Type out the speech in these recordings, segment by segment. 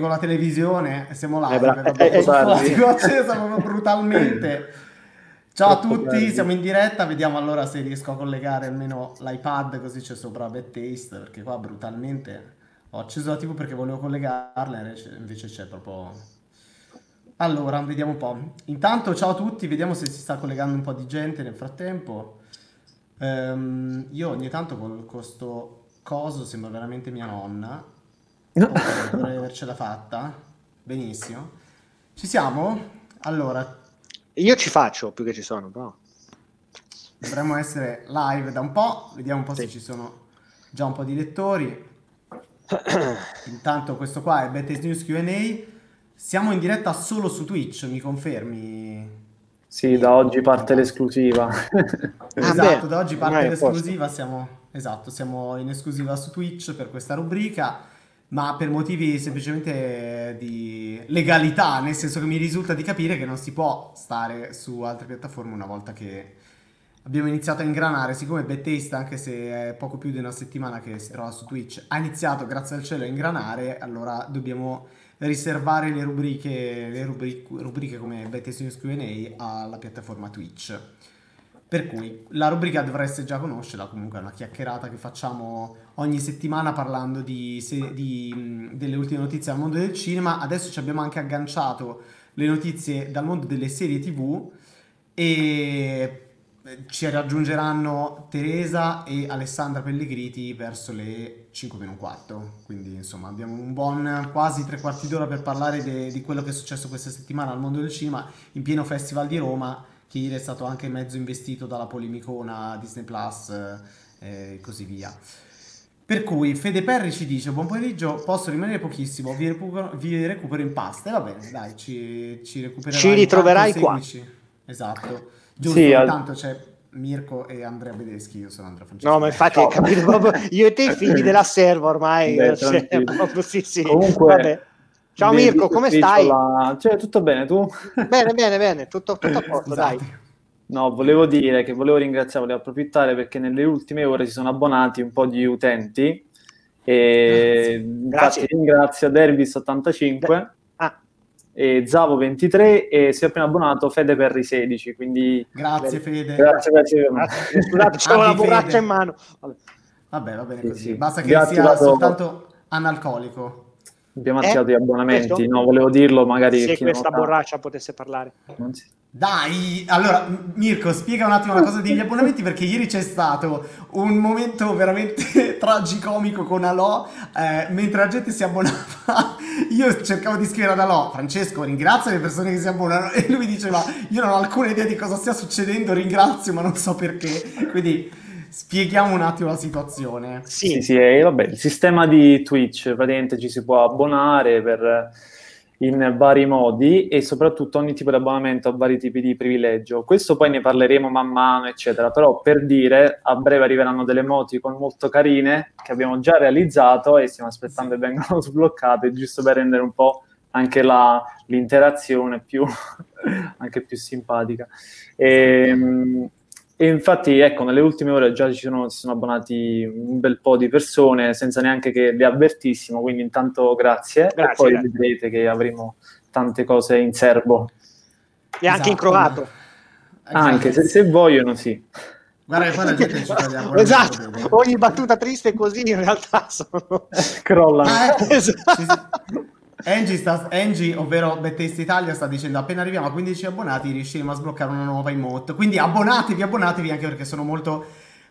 con la televisione, siamo live, Eh, bra- eh, eh, accesa proprio brutalmente. Ciao a tutti, siamo in diretta, vediamo allora se riesco a collegare almeno l'iPad così c'è sopra Bad Taste, perché qua brutalmente ho acceso la TV perché volevo collegarla, invece- c'è proprio... Allora, vediamo un po'. Intanto ciao a tutti, vediamo se si sta collegando un po' di gente nel frattempo. Ehm, io ogni tanto con questo coso sembra veramente mia nonna. Dovrei avercela fatta. Benissimo. Ci siamo? Allora, Io ci faccio più che ci sono, però. dovremmo essere live da un po'. Vediamo un po' se Sì. ci sono già un po' di lettori. Intanto questo qua è Bettes News Q&A. Siamo in diretta solo su Twitch, mi confermi? Sì, da oggi parte l'esclusiva. Ah, esatto, da oggi parte l'esclusiva, siamo, esatto, siamo in esclusiva su Twitch per questa rubrica, ma per motivi semplicemente di legalità, nel senso che mi risulta di capire che non si può stare su altre piattaforme una volta che abbiamo iniziato a ingranare, siccome Bethesda, anche se è poco più di una settimana che si trova su Twitch, ha iniziato grazie al cielo a ingranare, allora dobbiamo riservare le rubriche, le rubric- rubriche come Bethesda News Q&A alla piattaforma Twitch. Per cui la rubrica dovreste già conoscerla, comunque è una chiacchierata che facciamo ogni settimana parlando di, se- di, delle ultime notizie dal mondo del cinema. Adesso ci abbiamo anche agganciato le notizie dal mondo delle serie TV e eh, ci raggiungeranno Teresa e Alessandra Pellegriti verso le 5 meno un quarto. Quindi insomma abbiamo un buon quasi tre quarti d'ora per parlare de- di quello che è successo questa settimana al mondo del cinema in pieno Festival di Roma ieri è stato anche mezzo investito dalla polemicona Disney Plus eh, e così via. Per cui Fede Perri ci dice: Buon pomeriggio, posso rimanere pochissimo, vi recupero, vi recupero in pasta. E va bene, dai, ci, ci recupererai. Ci ritroverai qua. Esatto. Giusto, Sì, al- intanto c'è Mirko e Andrea Bedeschi, io sono Andrea Francesco. No, ma infatti hai capito proprio io e te figli della serva ormai. Beh, cioè, proprio sì, sì. Comunque, Vabbè. Ciao vedi Mirko, come stai? la- Cioè, tutto bene, tu? Bene, bene, bene, tutto, tutto a posto, dai. Scusate. No, volevo dire che volevo ringraziare, volevo approfittare perché nelle ultime ore si sono abbonati un po' di utenti e Grazie. infatti ringrazio Dervis85 Ah, e Zavo23 e si è appena abbonato Fede Perri 16, quindi Grazie Fede. grazie, grazie. grazie, scusate, c'avevo la borraccia Fede. in mano. Vabbè. Vabbè, va bene Sì, così. sì. Basta che Grazie, sia soltanto analcolico. Abbiamo Eh? attivato gli abbonamenti, Questo? no, volevo dirlo magari Se non questa borraccia potesse parlare. non si- Dai, allora Mirko, spiega un attimo la cosa degli abbonamenti perché ieri c'è stato un momento veramente tragicomico con Alò, eh, mentre la gente si abbonava, io cercavo di scrivere ad Alò, Francesco ringrazia le persone che si abbonano e lui diceva io non ho alcuna idea di cosa stia succedendo, ringrazio ma non so perché, quindi spieghiamo un attimo la situazione. Sì, Sì, sì, e vabbè, il sistema di Twitch, praticamente ci si può abbonare per, in vari modi e soprattutto ogni tipo di abbonamento ha vari tipi di privilegio. Questo poi ne parleremo man mano, eccetera, però per dire, a breve arriveranno delle emoticon molto carine che abbiamo già realizzato e stiamo aspettando che vengano sbloccate, giusto per rendere un po' anche la- l'interazione più, anche più simpatica. E, e infatti, ecco, nelle ultime ore già ci sono, si sono abbonati un bel po' di persone senza neanche che le avvertissimo, quindi intanto grazie, Grazie, e poi grazie. vedrete che avremo tante cose in serbo. e anche Esatto. incrovato. Anche se, se vogliono, sì. Guarda la gente ci Esatto, ogni battuta triste così in realtà sono... Crollano. Ah, ecco. Esatto. Angie, sta, Angie, ovvero Bethesda Italia, sta dicendo appena arriviamo a 15 abbonati riusciremo a sbloccare una nuova emote. Quindi abbonatevi, abbonatevi anche perché sono molto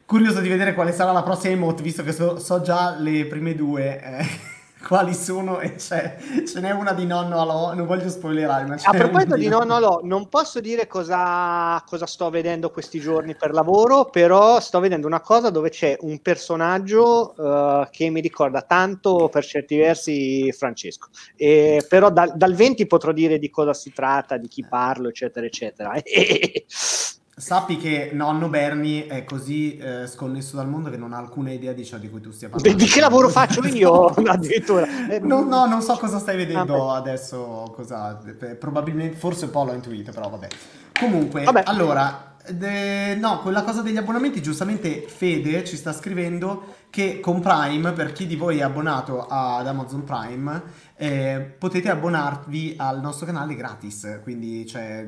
curioso di vedere quale sarà la prossima emote, visto che so, so già le prime due eh, quali sono e c'è, ce n'è una di nonno Alò, non voglio spoilerare, ma A proposito di nonno Lo, non posso dire cosa, cosa sto vedendo questi giorni per lavoro, però sto vedendo una cosa dove c'è un personaggio eh, che mi ricorda tanto per certi versi Francesco. E, però dal, dal 20 potrò dire di cosa si tratta, di chi parlo, eccetera, eccetera. Sappi che nonno Bernie è così eh, sconnesso dal mondo che non ha alcuna idea di ciò di cui tu stia parlando. di che lavoro faccio io addirittura? Eh, No, no, non so cosa stai vedendo Ah, adesso, cosa, eh, probabilmente, forse un po' l'ho intuito, però vabbè. Comunque, Vabbè. allora, de- no, quella cosa degli abbonamenti, giustamente Fede ci sta scrivendo che con Prime, per chi di voi è abbonato ad Amazon Prime, eh, potete abbonarvi al nostro canale gratis, quindi cioè,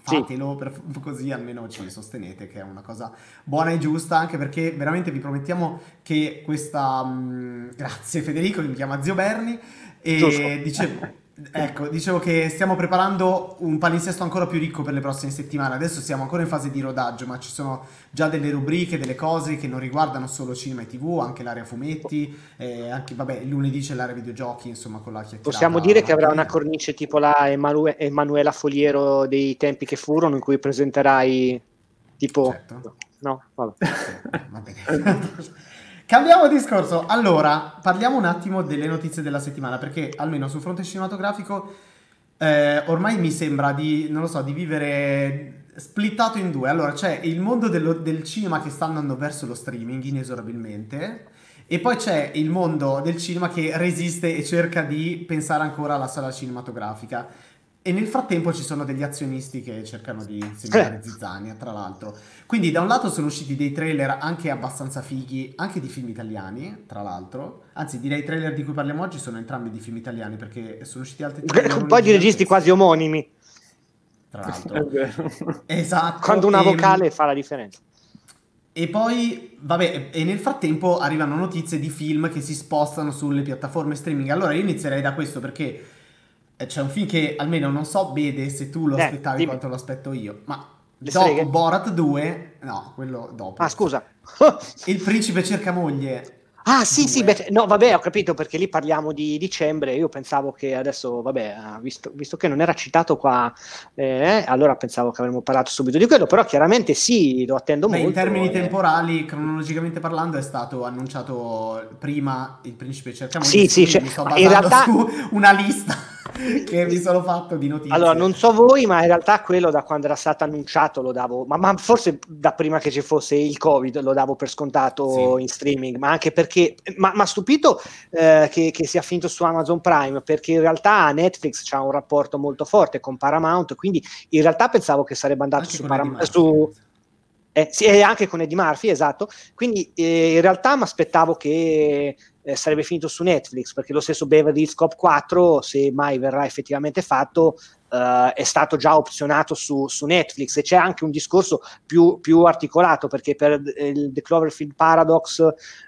fatelo sì. per, così almeno ci sostenete, che è una cosa buona e giusta, anche perché veramente vi promettiamo che questa... Mh, grazie Federico, che mi chiama Zio Berni, e dicevo... Ecco, dicevo che stiamo preparando un palinsesto ancora più ricco per le prossime settimane. Adesso siamo ancora in fase di rodaggio, ma ci sono già delle rubriche, delle cose che non riguardano solo cinema e tv, anche l'area fumetti, eh, anche, vabbè, lunedì c'è l'area videogiochi, insomma, con la chiacchierata. Possiamo dire che avrà una cornice tipo la Emanue- Emanuela Foliero dei tempi che furono, in cui presenterai tipo... Certo. No, vabbè. Va bene. Cambiamo discorso. Allora, parliamo un attimo delle notizie della settimana, perché almeno sul fronte cinematografico eh, ormai mi sembra di, non lo so, di vivere splittato in due. Allora, c'è il mondo dello, del cinema che sta andando verso lo streaming inesorabilmente. E poi c'è il mondo del cinema che resiste e cerca di pensare ancora alla sala cinematografica. E nel frattempo ci sono degli azionisti che cercano di insegnare eh. zizzania, tra l'altro. Quindi da un lato sono usciti dei trailer anche abbastanza fighi, anche di film italiani, tra l'altro. Anzi, direi i trailer di cui parliamo oggi sono entrambi di film italiani, perché sono usciti altri trailer. Un po' di registi quasi omonimi. Tra l'altro. esatto. Quando una e... vocale fa la differenza. E poi, vabbè, e nel frattempo arrivano notizie di film che si spostano sulle piattaforme streaming. Allora io inizierei da questo perché c'è un film che almeno non so Bede se tu lo eh, aspettavi dimmi. quanto lo aspetto io, ma Le dopo streghe? Borat 2, no, quello dopo. Ah, scusa. Il principe cerca moglie. Ah, sì, due. sì, beh, no, vabbè, ho capito perché lì parliamo di dicembre. Io pensavo che adesso, vabbè, visto, visto che non era citato qua, eh, allora pensavo che avremmo parlato subito di quello. Però chiaramente sì, lo attendo beh, molto. In termini eh. temporali, cronologicamente parlando, è stato annunciato prima il principe cerca moglie. Sì, sì, cioè, sto in realtà... su una lista che mi sono fatto di notizie. Allora, non so voi, ma in realtà quello da quando era stato annunciato lo davo, ma, ma forse da prima che ci fosse il Covid lo davo per scontato sì. in streaming, ma anche perché, ma ha stupito eh, che, che, sia finito su Amazon Prime, perché in realtà Netflix ha un rapporto molto forte con Paramount, quindi in realtà pensavo che sarebbe andato anche su Paramount. Eh, sì, e anche con Eddie Murphy, esatto. Quindi eh, in realtà mi aspettavo che eh, sarebbe finito su Netflix, perché lo stesso Beverly Hills Cop 4, se mai verrà effettivamente fatto, Uh, è stato già opzionato su, su, Netflix e c'è anche un discorso più, più articolato perché per il The Cloverfield Paradox,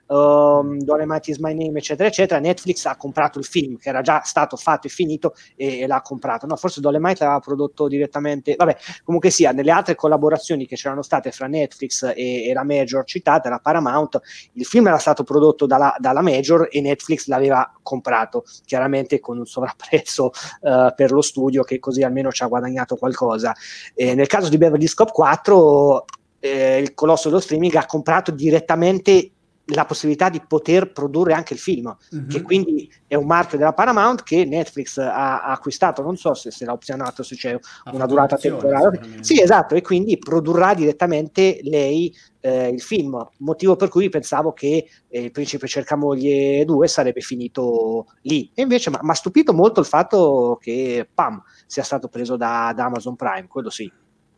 um, Dolemite is my name, eccetera, eccetera, Netflix ha comprato il film che era già stato fatto e finito e, e l'ha comprato. No, forse Dolemite l'aveva prodotto direttamente, vabbè, comunque sia, nelle altre collaborazioni che c'erano state fra Netflix e, e la Major citata, la Paramount, il film era stato prodotto dalla, dalla Major e Netflix l'aveva comprato, chiaramente con un sovrapprezzo uh, per lo studio che così almeno ci ha guadagnato qualcosa. Eh, nel caso di Beverly Scope 4, eh, il colosso dello streaming ha comprato direttamente la possibilità di poter produrre anche il film, mm-hmm. che quindi è un marchio della Paramount che Netflix ha, ha acquistato, non so se, se l'ha opzionato, se c'è a una durata temporale. Sì, esatto, e quindi produrrà direttamente lei eh, il film, motivo per cui pensavo che eh, Il Principe cerca moglie 2 sarebbe finito lì. E invece mi ha stupito molto il fatto che, pam, sia stato preso da, da Amazon Prime, quello sì.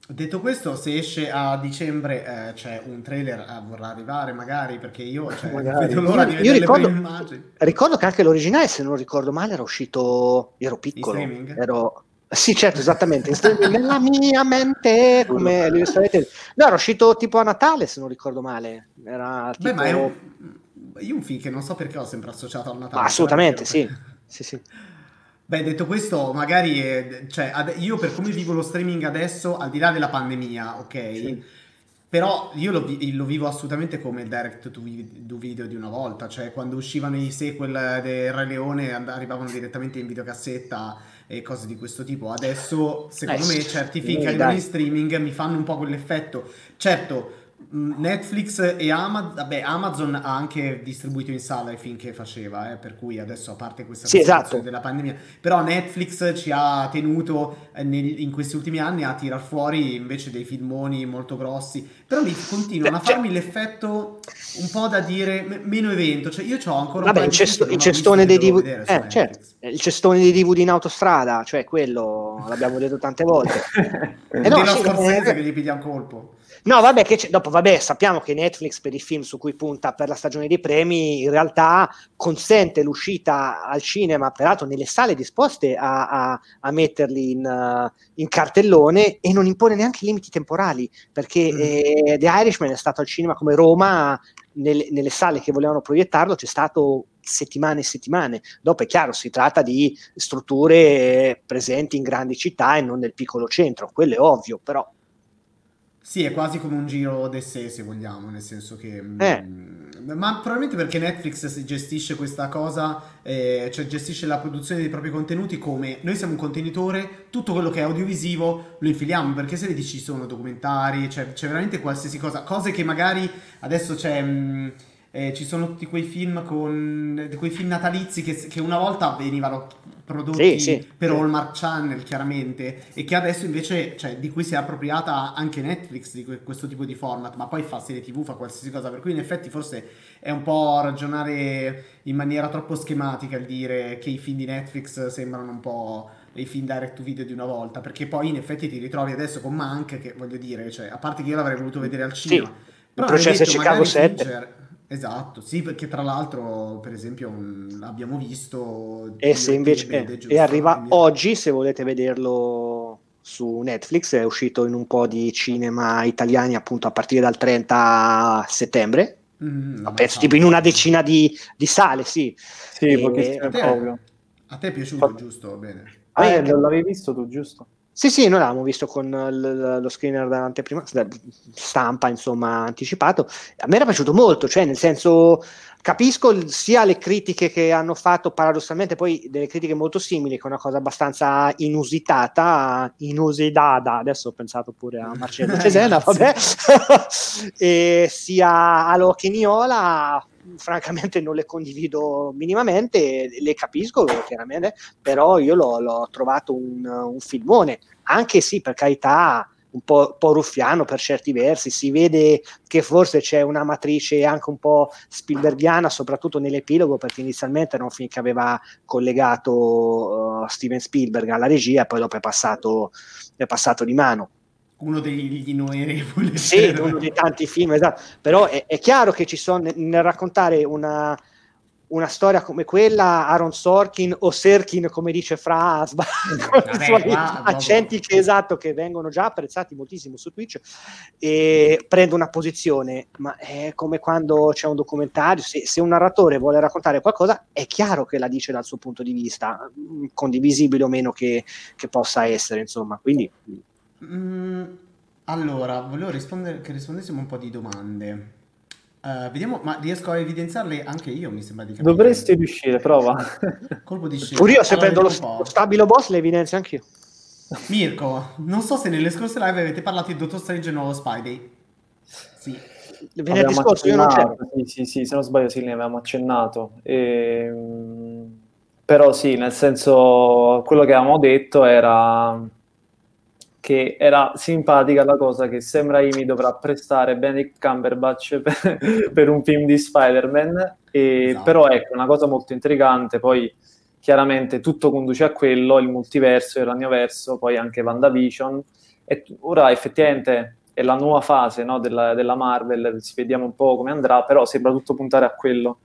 Detto questo, se esce a dicembre eh, c'è un trailer, eh, vorrà arrivare magari perché io cioè, vedo l'ora di vedere ricordo, le immagini. Ricordo che anche l'originale, se non ricordo male, era uscito, ero piccolo, ero... Sì, certo, esattamente. Nella mia mente, come no, era uscito tipo a Natale, se non ricordo male. Era tipo... Beh, ma è un... Io un film che non so perché ho sempre associato a Natale. Ma assolutamente, sì. sì, sì. Beh, detto questo, magari eh, cioè, ad, io per come vivo lo streaming adesso, al di là della pandemia, ok? Sì. Però io lo, lo, vivo assolutamente come il direct to video di una volta, cioè quando uscivano i sequel del Re Leone arrivavano direttamente in videocassetta e cose di questo tipo. Adesso, secondo eh, me, certi film che arrivano in streaming mi fanno un po' quell'effetto. Certo, Netflix e Amazon, vabbè, Amazon ha anche distribuito in sala i film che faceva, eh, per cui adesso a parte questa sì, esatto. della pandemia, però Netflix ci ha tenuto eh, nel, in questi ultimi anni a tirar fuori invece dei filmoni molto grossi, però lì continuano a cioè farmi l'effetto un po' da dire m- meno evento, cioè io ho ancora vabbè, il, cesto, il cestone dei DVD, eh, certo, il cestone dei DVD in autostrada, cioè quello l'abbiamo detto tante volte. eh no, sì, Scorsese che gli piglia un colpo. No, vabbè, che dopo, vabbè, sappiamo che Netflix per i film su cui punta per la stagione dei premi in realtà consente l'uscita al cinema, peraltro nelle sale disposte a, a, a metterli in, uh, in, cartellone e non impone neanche limiti temporali, perché mm. eh, The Irishman è stato al cinema come Roma, nelle, nelle sale che volevano proiettarlo c'è stato settimane e settimane. Dopo è chiaro, si tratta di strutture presenti in grandi città e non nel piccolo centro, quello è ovvio, però sì, è quasi come un giro d'essè, se vogliamo, nel senso che... Mm, eh. ma probabilmente perché Netflix gestisce questa cosa, eh, cioè gestisce la produzione dei propri contenuti come noi siamo un contenitore, tutto quello che è audiovisivo lo infiliamo, perché se vedi ci sono documentari, cioè, c'è veramente qualsiasi cosa, cose che magari adesso c'è... Mh, mm, eh, ci sono tutti quei film con quei film natalizi che, che una volta venivano prodotti sì, sì, per sì. Hallmark Channel chiaramente e che adesso invece cioè, di cui si è appropriata anche Netflix di questo tipo di format ma poi fa serie tv fa qualsiasi cosa per cui in effetti forse è un po' ragionare in maniera troppo schematica il dire che i film di Netflix sembrano un po' i film direct to video di una volta perché poi in effetti ti ritrovi adesso con Mank che voglio dire cioè, a parte che io l'avrei voluto vedere al cinema però il processo Chicago 7 Fincher, Esatto, sì, perché tra l'altro, per esempio, un, abbiamo visto... E se invece... Eh, e arriva quindi... oggi, se volete vederlo su Netflix, è uscito in un po' di cinema italiani appunto a partire dal 30 settembre. Mm, penso tipo in una decina di, di sale, sì. Sì, e... a, te, a te è piaciuto, Fa... giusto? Bene. Ah, eh, l'avevi visto tu, giusto? Sì, sì, noi l'avevamo visto con l- lo screener d'anteprima, stampa, insomma, anticipato. A me era piaciuto molto, cioè, nel senso, capisco sia le critiche che hanno fatto, paradossalmente, poi delle critiche molto simili, che è una cosa abbastanza inusitata, inusitata, adesso ho pensato pure a Marcello Cesena, vabbè, e sia a Locheniola francamente non le condivido minimamente, le capisco chiaramente, però io l'ho, l'ho trovato un, un, filmone, anche sì, per carità, un po', po', ruffiano per certi versi, si vede che forse c'è una matrice anche un po' Spielbergiana, soprattutto nell'epilogo, perché inizialmente era un film che aveva collegato uh, Steven Spielberg alla regia, poi dopo è passato, è passato di mano uno degli innumerevoli. Sì, uno dei tanti film, esatto. Però è, è chiaro che ci sono, nel raccontare una, una, storia come quella, Aaron Sorkin o Serkin, come dice Fra, con accenti che, esatto, che vengono già apprezzati moltissimo su Twitch, e prende una posizione, ma è come quando c'è un documentario, se, se un narratore vuole raccontare qualcosa, è chiaro che la dice dal suo punto di vista, condivisibile o meno che, che possa essere, insomma, quindi Mm, allora, volevo rispondere, che rispondessimo un po' di domande. Uh, vediamo, ma riesco a evidenziarle anche io, mi sembra di capire. Dovresti riuscire, prova. Colpo di scena. Pure io se allora, prendo lo, lo stabilo boss le evidenzio anch'io. Mirko, non so se nelle scorse live avete parlato di Dottor Strange e nuovo Spidey. Sì. Venerdì scorso io non c'ero. Sì, sì, sì, se non sbaglio sì, ne avevamo accennato. E, ehm, però sì, nel senso, quello che avevamo detto era che era simpatica la cosa che Sam Raimi dovrà prestare Benedict Cumberbatch per, per un film di Spider-Man, e, esatto. però ecco, una cosa molto intrigante, poi chiaramente tutto conduce a quello, il multiverso, il ragnoverso, poi anche WandaVision, e ora effettivamente è la nuova fase no, della, della Marvel, si vediamo un po' come andrà, però sembra tutto puntare a quello.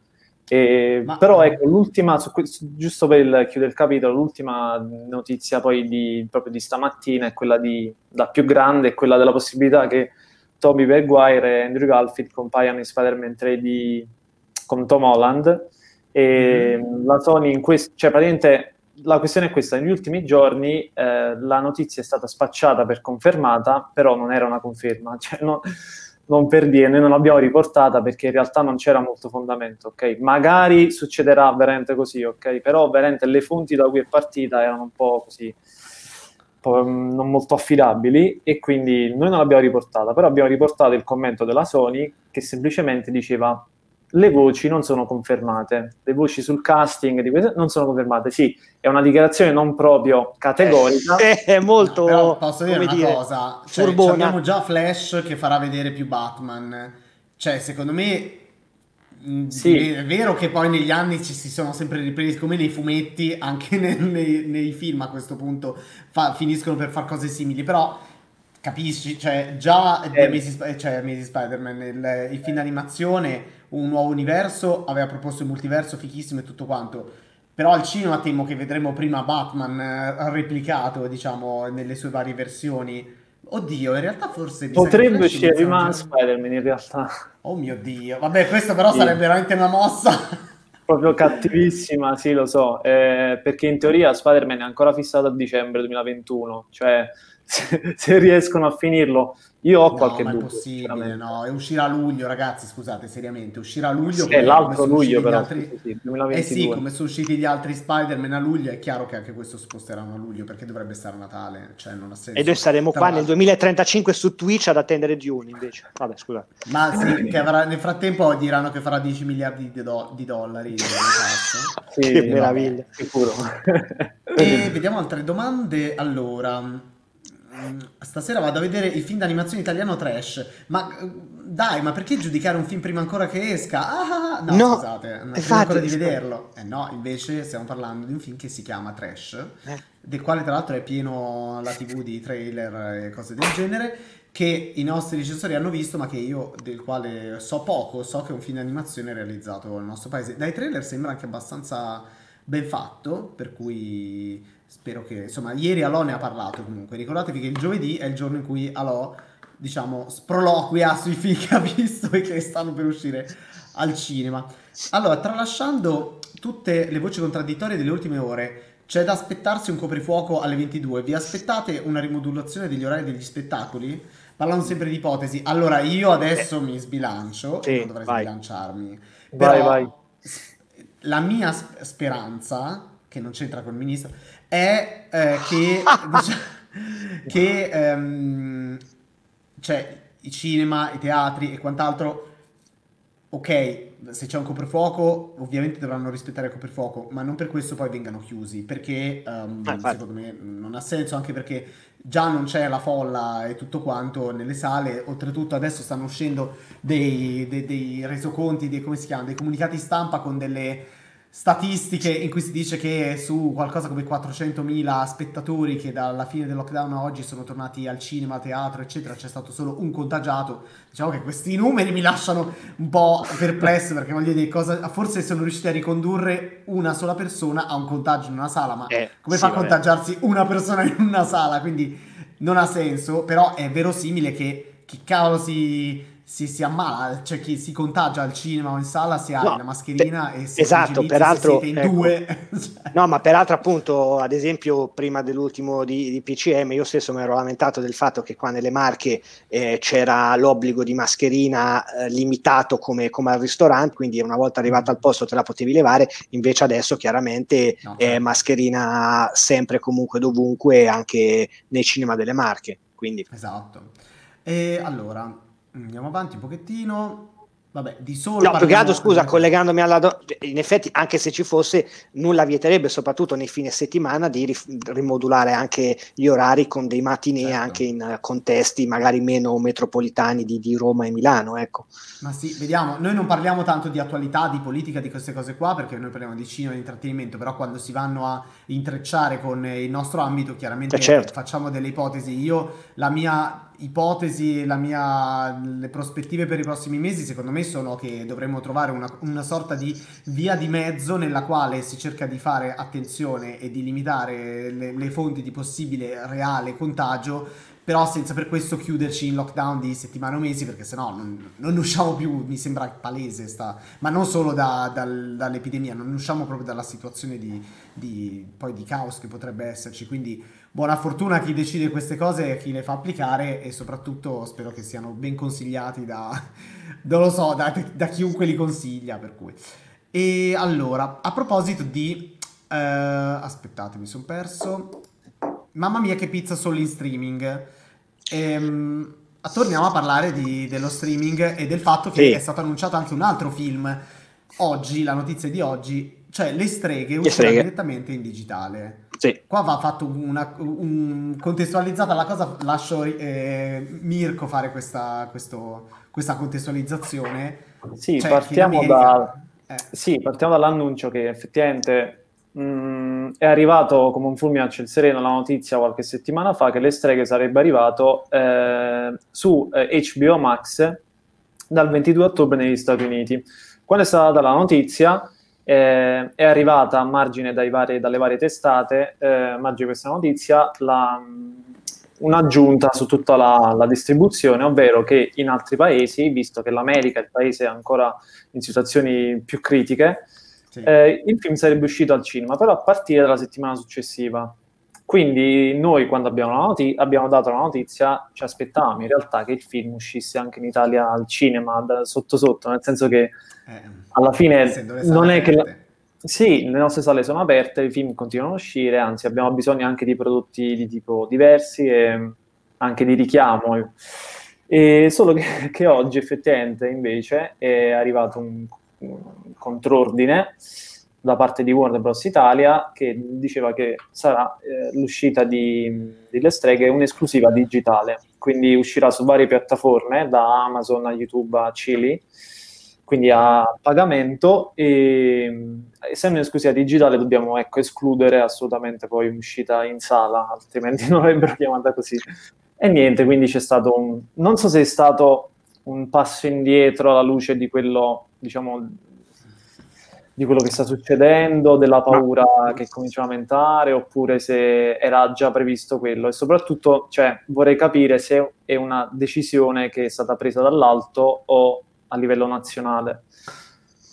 E, Ma... Però ecco, l'ultima, su, giusto per il, chiudere il capitolo, l'ultima notizia poi di, proprio di stamattina è quella di, da più grande, è quella della possibilità che Toby Maguire e Andrew Garfield compaiano in Spider-Man 3 di, con Tom Holland. E mm. la Sony in questo, cioè praticamente la questione è questa, negli ultimi giorni eh, la notizia è stata spacciata per confermata, però non era una conferma, cioè, no, non per dire, noi non l'abbiamo riportata perché in realtà non c'era molto fondamento, ok? Magari succederà veramente così, ok? Però veramente le fonti da cui è partita erano un po' così, non molto affidabili e quindi noi non l'abbiamo riportata, però abbiamo riportato il commento della Sony che semplicemente diceva le voci non sono confermate, le voci sul casting di questo non sono confermate. Sì, è una dichiarazione non proprio categorica. Eh, è molto. No, però posso dire una dire, cosa: cioè, abbiamo già Flash che farà vedere più Batman. Cioè, secondo me. Mm, sì. È vero che poi negli anni ci si sono sempre ripresi come nei fumetti, anche nei, nei, nei film a questo punto fa, finiscono per fare cose simili, però capisci? Cioè, già eh. Amazing, cioè, Amazing Spider-Man, il, il film d'animazione, un nuovo universo, aveva proposto il multiverso fichissimo e tutto quanto. Però al cinema temo che vedremo prima Batman eh, replicato, diciamo, nelle sue varie versioni. Oddio, in realtà forse... Potrebbe uscire prima Spider-Man, in realtà. Oh mio Dio. Vabbè, questa però sì. sarebbe veramente una mossa proprio cattivissima, sì, lo so, eh, perché in teoria Spider-Man è ancora fissato a dicembre 2021, cioè se, se riescono a finirlo io ho no, qualche ma dubbio. È possibile, no, e uscirà a luglio, ragazzi, scusate, seriamente, uscirà a luglio. Sì, è l'altro luglio però, altri... sì, sì, 2022. Eh sì, come sono usciti gli altri Spider-Man a luglio, è chiaro che anche questo sposteranno a luglio, perché dovrebbe stare a Natale, cioè non ha senso. E noi saremo Tra qua nel 2035 su Twitch ad attendere Dune, invece. Vabbè, scusa. Ma sì, che avrà, nel frattempo diranno che farà 10 miliardi di, do- di dollari. sì, che meraviglia. Sicuro. e vediamo altre domande. Allora... Mm, stasera vado a vedere il film d'animazione italiano trash. Ma dai, ma perché giudicare un film prima ancora che esca? Ah, ah, ah. no, no, scusate, non prima ancora di vederlo. Eh no, invece stiamo parlando di un film che si chiama Trash, eh. del quale tra l'altro è pieno la TV di trailer e cose del genere, che i nostri recensori hanno visto, ma che io del quale so poco, so che è un film d'animazione realizzato nel nostro paese. Dai trailer sembra anche abbastanza ben fatto, per cui spero che, insomma, ieri Alò ne ha parlato comunque. Ricordatevi che il giovedì è il giorno in cui Alò, diciamo, sproloquia sui film che ha visto e che stanno per uscire al cinema. Allora, tralasciando tutte le voci contraddittorie delle ultime ore, c'è da aspettarsi un coprifuoco alle 22. Vi aspettate una rimodulazione degli orari degli spettacoli? Parlando sempre di ipotesi. Allora, io adesso mi sbilancio, sì, non dovrei vai. sbilanciarmi. Però vai, vai. La mia speranza, che non c'entra col ministro, è eh, che, diciamo, che ehm, cioè, i cinema, i teatri e quant'altro, ok, se c'è un coprifuoco, ovviamente dovranno rispettare il coprifuoco, ma non per questo poi vengano chiusi, perché um, secondo me non ha senso, anche perché già non c'è la folla e tutto quanto nelle sale, oltretutto adesso stanno uscendo dei, dei, dei resoconti, dei, come si chiama, dei comunicati stampa con delle statistiche in cui si dice che su qualcosa come 400.000 spettatori che dalla fine del lockdown a oggi sono tornati al cinema, teatro, eccetera, c'è stato solo un contagiato. Diciamo che questi numeri mi lasciano un po' perplesso perché voglio dire, cosa, forse sono riusciti a ricondurre una sola persona a un contagio in una sala, ma eh, come sì, fa a contagiarsi una persona in una sala? Quindi non ha senso, però è verosimile che chi cavolo si si, si ammala, cioè chi si contagia al cinema o in sala si ha no, una mascherina e si esatto, peraltro, in ecco, due. no, ma peraltro appunto, ad esempio, prima dell'ultimo di, di PCM, io stesso mi ero lamentato del fatto che qua nelle Marche eh, c'era l'obbligo di mascherina eh, limitato come, come, al ristorante, quindi una volta arrivato al posto te la potevi levare, invece adesso chiaramente no, certo. mascherina sempre comunque dovunque, anche nei cinema delle Marche. Quindi. Esatto. E allora, Andiamo avanti un pochettino. Vabbè, di solo. No, più che altro, scusa, collegandomi alla. Do- in effetti, anche se ci fosse, nulla vieterebbe, soprattutto nei fine settimana, di rif- rimodulare anche gli orari con dei matinee certo. anche in uh, contesti magari meno metropolitani di, di, Roma e Milano. Ecco. Ma sì, vediamo. Noi non parliamo tanto di attualità, di politica, di queste cose qua, perché noi parliamo di cinema e di intrattenimento, però quando si vanno a intrecciare con il nostro ambito, chiaramente eh certo. facciamo delle ipotesi. Io, la mia ipotesi, mia, le prospettive per i prossimi mesi, secondo me, sono che dovremmo trovare una, una, sorta di via di mezzo nella quale si cerca di fare attenzione e di limitare le, le fonti di possibile reale contagio però senza per questo chiuderci in lockdown di settimane o mesi, perché sennò non, non usciamo più, mi sembra palese, sta, ma non solo da, dal, dall'epidemia, non usciamo proprio dalla situazione di, di, poi di caos che potrebbe esserci, quindi buona fortuna a chi decide queste cose e a chi le fa applicare e soprattutto spero che siano ben consigliati da, non lo so, da, da chiunque li consiglia, per cui. E allora, a proposito di... Uh, aspettate, mi sono perso. Mamma mia che pizza solo in streaming. Ehm, torniamo a parlare di, dello streaming e del fatto che sì. è stato annunciato anche un altro film oggi, la notizia di oggi, cioè Le streghe uscirà direttamente in digitale. Sì. Qua va fatto una, un, contestualizzata la cosa, lascio eh, Mirko fare questa, questo, questa contestualizzazione. Sì, cioè, partiamo, da, eh. sì partiamo dall'annuncio che effettivamente mh, mm, è arrivato come un fulmine a ciel sereno la notizia qualche settimana fa che le streghe sarebbe arrivato eh, su eh, HBO Max dal 22 ottobre negli Stati Uniti. Quando è stata data la notizia, eh, è arrivata a margine vari, dalle varie testate, eh, a margine di questa notizia, la, un'aggiunta su tutta la, la, distribuzione, ovvero che in altri paesi, visto che l'America è il paese ancora in situazioni più critiche, sì. eh, il film sarebbe uscito al cinema, però a partire dalla settimana successiva. Quindi noi quando abbiamo, noti- abbiamo, dato la notizia ci aspettavamo in realtà che il film uscisse anche in Italia al cinema da sotto sotto, nel senso che eh, alla fine non è che... La... Sì, le nostre sale sono aperte, i film continuano a uscire, anzi abbiamo bisogno anche di prodotti di tipo diversi e anche di richiamo. E solo che, che oggi effettivamente invece è arrivato un, un contrordine da parte di Warner Bros. Italia che diceva che sarà eh, l'uscita di, di Le Streghe un'esclusiva digitale, quindi uscirà su varie piattaforme, da Amazon a YouTube a Chili, quindi a pagamento e essendo un'esclusiva digitale dobbiamo ecco, escludere assolutamente poi un'uscita in sala, altrimenti non l'avrebbero chiamata così. E niente, quindi c'è stato un... non so se è stato un passo indietro alla luce di quello, diciamo, di quello che sta succedendo, della paura Ma... che comincia a aumentare, oppure se era già previsto quello. E soprattutto cioè, vorrei capire se è una decisione che è stata presa dall'alto o a livello nazionale.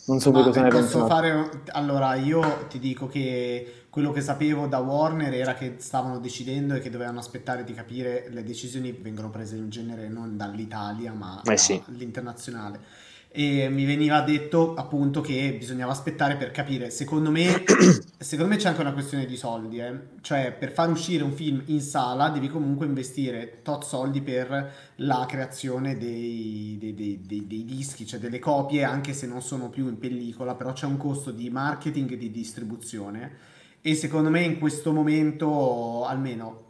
Non so cosa ne posso fare. Allora, io ti dico che quello che sapevo da Warner era che stavano decidendo e che dovevano aspettare di capire le decisioni vengono prese in genere non dall'Italia, ma eh sì. dall'internazionale e mi veniva detto appunto che bisognava aspettare per capire. Secondo me, secondo me c'è anche una questione di soldi, eh? cioè per far uscire un film in sala devi comunque investire tot soldi per la creazione dei, dei, dei, dei, dischi, cioè delle copie, anche se non sono più in pellicola, però c'è un costo di marketing e di distribuzione. E secondo me in questo momento, almeno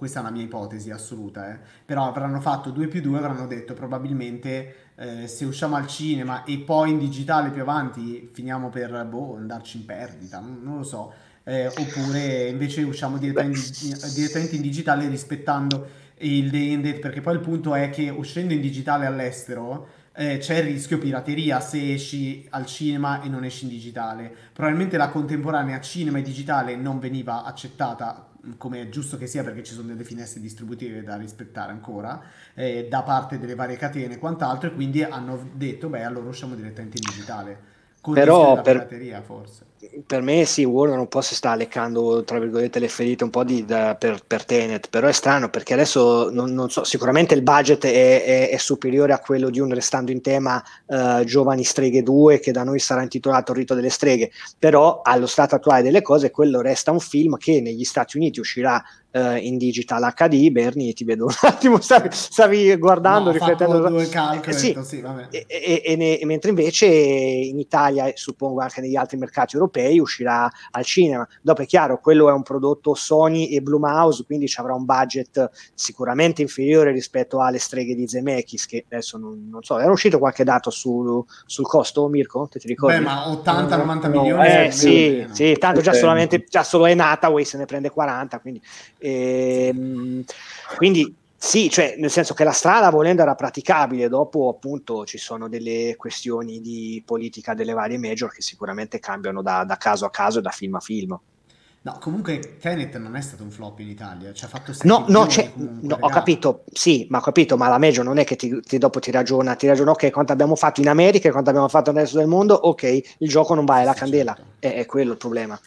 questa è una mia ipotesi assoluta, eh. però avranno fatto 2 più 2, avranno detto probabilmente eh, se usciamo al cinema e poi in digitale più avanti finiamo per boh, andarci in perdita, non, non lo so, eh, oppure invece usciamo direttamente in, direttamente in, digitale rispettando il day and date, perché poi il punto è che uscendo in digitale all'estero eh, c'è il rischio pirateria se esci al cinema e non esci in digitale. Probabilmente la contemporanea cinema e digitale non veniva accettata come è giusto che sia perché ci sono delle finestre distributive da rispettare ancora eh, da parte delle varie catene e quant'altro e quindi hanno detto beh allora usciamo direttamente in digitale con però per, pirateria forse per me sì, Warner un po' si sta leccando tra virgolette le ferite un po' di, da, per, per, Tenet, però è strano perché adesso non, non so, sicuramente il budget è, è, è, superiore a quello di un restando in tema uh, Giovani Streghe 2 che da noi sarà intitolato Rito delle Streghe, però allo stato attuale delle cose quello resta un film che negli Stati Uniti uscirà uh, in digital HD, Berni ti vedo un attimo, stavi, stavi guardando, no, riflettendo. Due calcoli, eh, sì, detto, sì, e, e, e, ne, mentre invece in Italia e suppongo anche negli altri mercati europei uscirà al cinema. Dopo è chiaro, quello è un prodotto Sony e Blumhouse, quindi ci avrà un budget sicuramente inferiore rispetto alle streghe di Zemeckis, che adesso non, non so, era uscito qualche dato su, sul costo, Mirko? Te ti ricordi? Beh, ma 80-90 no, milioni? Eh, sì, sì, tanto già solamente, già solo è Nataway se ne prende 40, quindi... Ehm, quindi sì, cioè nel senso che la strada volendo era praticabile, dopo appunto ci sono delle questioni di politica delle varie major che sicuramente cambiano da, da caso a caso e da film a film. No, comunque Tenet non è stato un flop in Italia, ci ha fatto No, no, no ho capito, sì, ma ho capito, ma la major non è che ti, ti, dopo ti ragiona, ti ragiona ok, quanto abbiamo fatto in America e quanto abbiamo fatto nel resto del mondo, ok, il gioco non vale sì, la candela, certo. è, è quello il problema.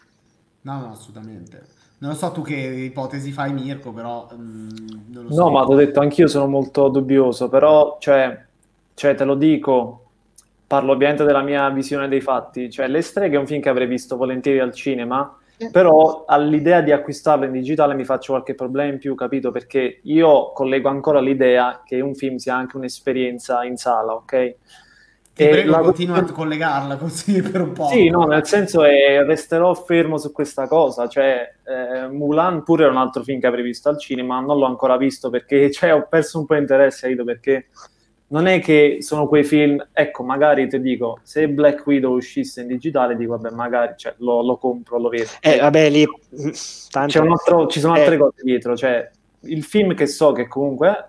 No, no, assolutamente. Non lo so tu che ipotesi fai Mirko, però... Mm, non lo so. No, ma t'ho detto, anch'io sono molto dubbioso, però, cioè, cioè, te lo dico, parlo ovviamente della mia visione dei fatti, cioè Le Streghe è un film che avrei visto volentieri al cinema, però all'idea di acquistarlo in digitale mi faccio qualche problema in più, capito? Perché io collego ancora l'idea che un film sia anche un'esperienza in sala, ok? Ti prego, la... continua a collegarla così per un po'. Sì, no, nel senso è, resterò fermo su questa cosa. Cioè, eh, Mulan pure era un altro film che avrei visto al cinema, non l'ho ancora visto perché cioè, ho perso un po' interesse, capito? Perché non è che sono quei film, ecco, magari ti dico, se Black Widow uscisse in digitale, dico, vabbè, magari cioè, lo, lo, compro, lo vedo. Eh, vabbè, lì... Tanto... Altro, ci sono altre eh. cose dietro, cioè, il film che so che comunque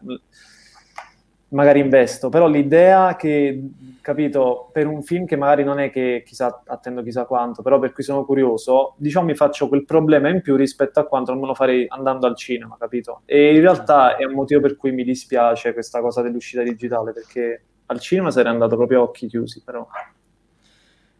magari investo, però l'idea che, capito, per un film che magari non è che chissà, attendo chissà quanto, però per cui sono curioso, diciamo mi faccio quel problema in più rispetto a quanto non me lo farei andando al cinema, capito? E in realtà è un motivo per cui mi dispiace questa cosa dell'uscita digitale, perché al cinema sarei andato proprio a occhi chiusi, però...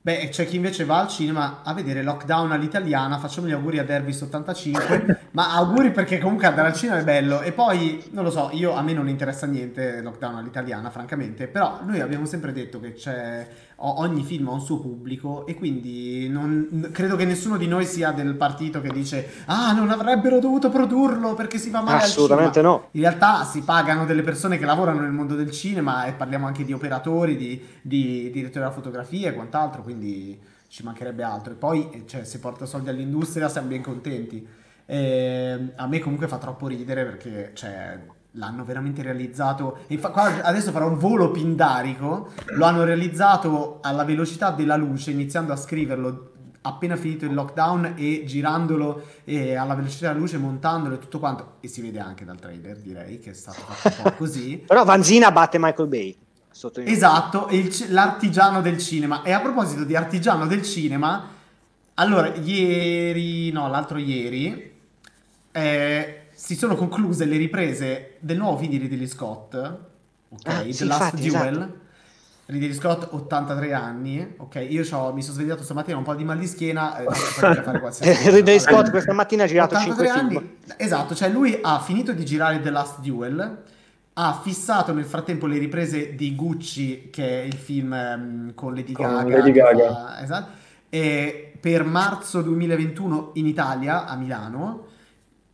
Beh, c'è chi invece va al cinema a vedere Lockdown all'italiana, facciamo gli auguri a Dervis 85, ma auguri perché comunque andare al cinema è bello. E poi, non lo so, io a me non interessa niente Lockdown all'italiana, francamente, però noi abbiamo sempre detto che c'è ogni film ha un suo pubblico e quindi non, credo che nessuno di noi sia del partito che dice ah non avrebbero dovuto produrlo perché si fa male assolutamente no. In realtà si pagano delle persone che lavorano nel mondo del cinema e parliamo anche di operatori di, di direttori della fotografia e quant'altro quindi ci mancherebbe altro. E poi cioè, se porta soldi all'industria siamo ben contenti. E, a me comunque fa troppo ridere perché cioè, l'hanno veramente realizzato. Infa- adesso farò un volo pindarico. Lo hanno realizzato alla velocità della luce, iniziando a scriverlo appena finito il lockdown e girandolo eh, alla velocità della luce, montandolo e tutto quanto. E si vede anche dal trailer, direi che è stato fatto un po' così. Però Vanzina batte Michael Bay. Esatto, il, l'artigiano del cinema. E a proposito di artigiano del cinema, allora, ieri, no, l'altro ieri, eh, si sono concluse le riprese del nuovo film di Ridley Scott, ok, ah, The sì, Last infatti, Duel. Esatto. Ridley Scott, 83 anni, ok, io mi sono svegliato stamattina un po' di mal di schiena, eh, Ridley Scott questa mattina ha girato 5 anni, film. Esatto, cioè lui ha finito di girare The Last Duel, ha fissato nel frattempo le riprese di Gucci, che è il film um, con Lady con Gaga. Lady Gaga. Fa, esatto, e per marzo 2021 in Italia, a Milano,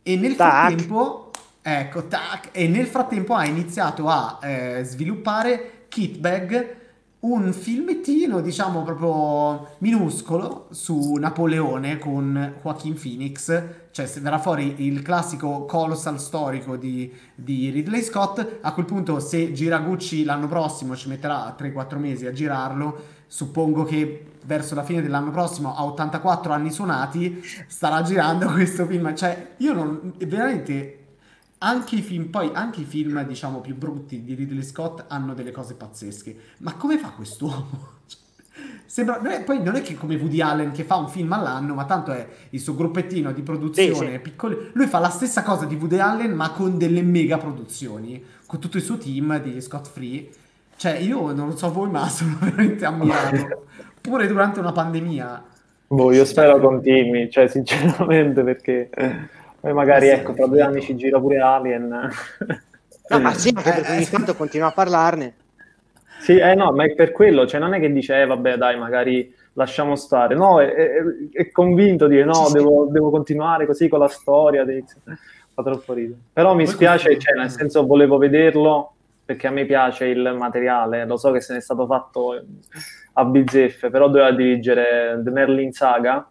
e nel tac. frattempo, ecco, tac, e nel frattempo ha iniziato a eh, sviluppare Kitbag, un filmettino, diciamo, proprio minuscolo su Napoleone con Joaquin Phoenix. Cioè, se verrà fuori il classico colossal storico di, di Ridley Scott. A quel punto, se gira Gucci l'anno prossimo, ci metterà 3-4 mesi a girarlo. Suppongo che verso la fine dell'anno prossimo, a 84 anni suonati, starà girando questo film. Cioè, io non. Veramente. Anche i film, poi anche i film, diciamo, più brutti di Ridley Scott hanno delle cose pazzesche. Ma come fa quest'uomo? Sembra, poi non è che come Woody Allen che fa un film all'anno, ma tanto è il suo gruppettino di produzione sì, sì. piccoli. Lui fa la stessa cosa di Woody Allen, ma con delle mega produzioni, con tutto il suo team di Scott Free. Cioè, io non lo so voi, ma sono veramente ammirato pure durante una pandemia. Boh, io spero continui, cioè sinceramente perché poi magari sì, ecco, tra due anni ci gira pure Alien. No, ma sì, anche perché ogni tanto continua a parlarne. Sì, eh no, ma è per quello, cioè non è che dice, eh vabbè dai, magari lasciamo stare, no, è, è, è convinto di dire no, sì, devo, sì. devo, continuare così con la storia, di... fa troppo ridere. Però mi spiace, cioè, nel senso volevo vederlo perché a me piace il materiale, lo so che se ne è stato fatto a bizzeffe, però doveva dirigere The Merlin Saga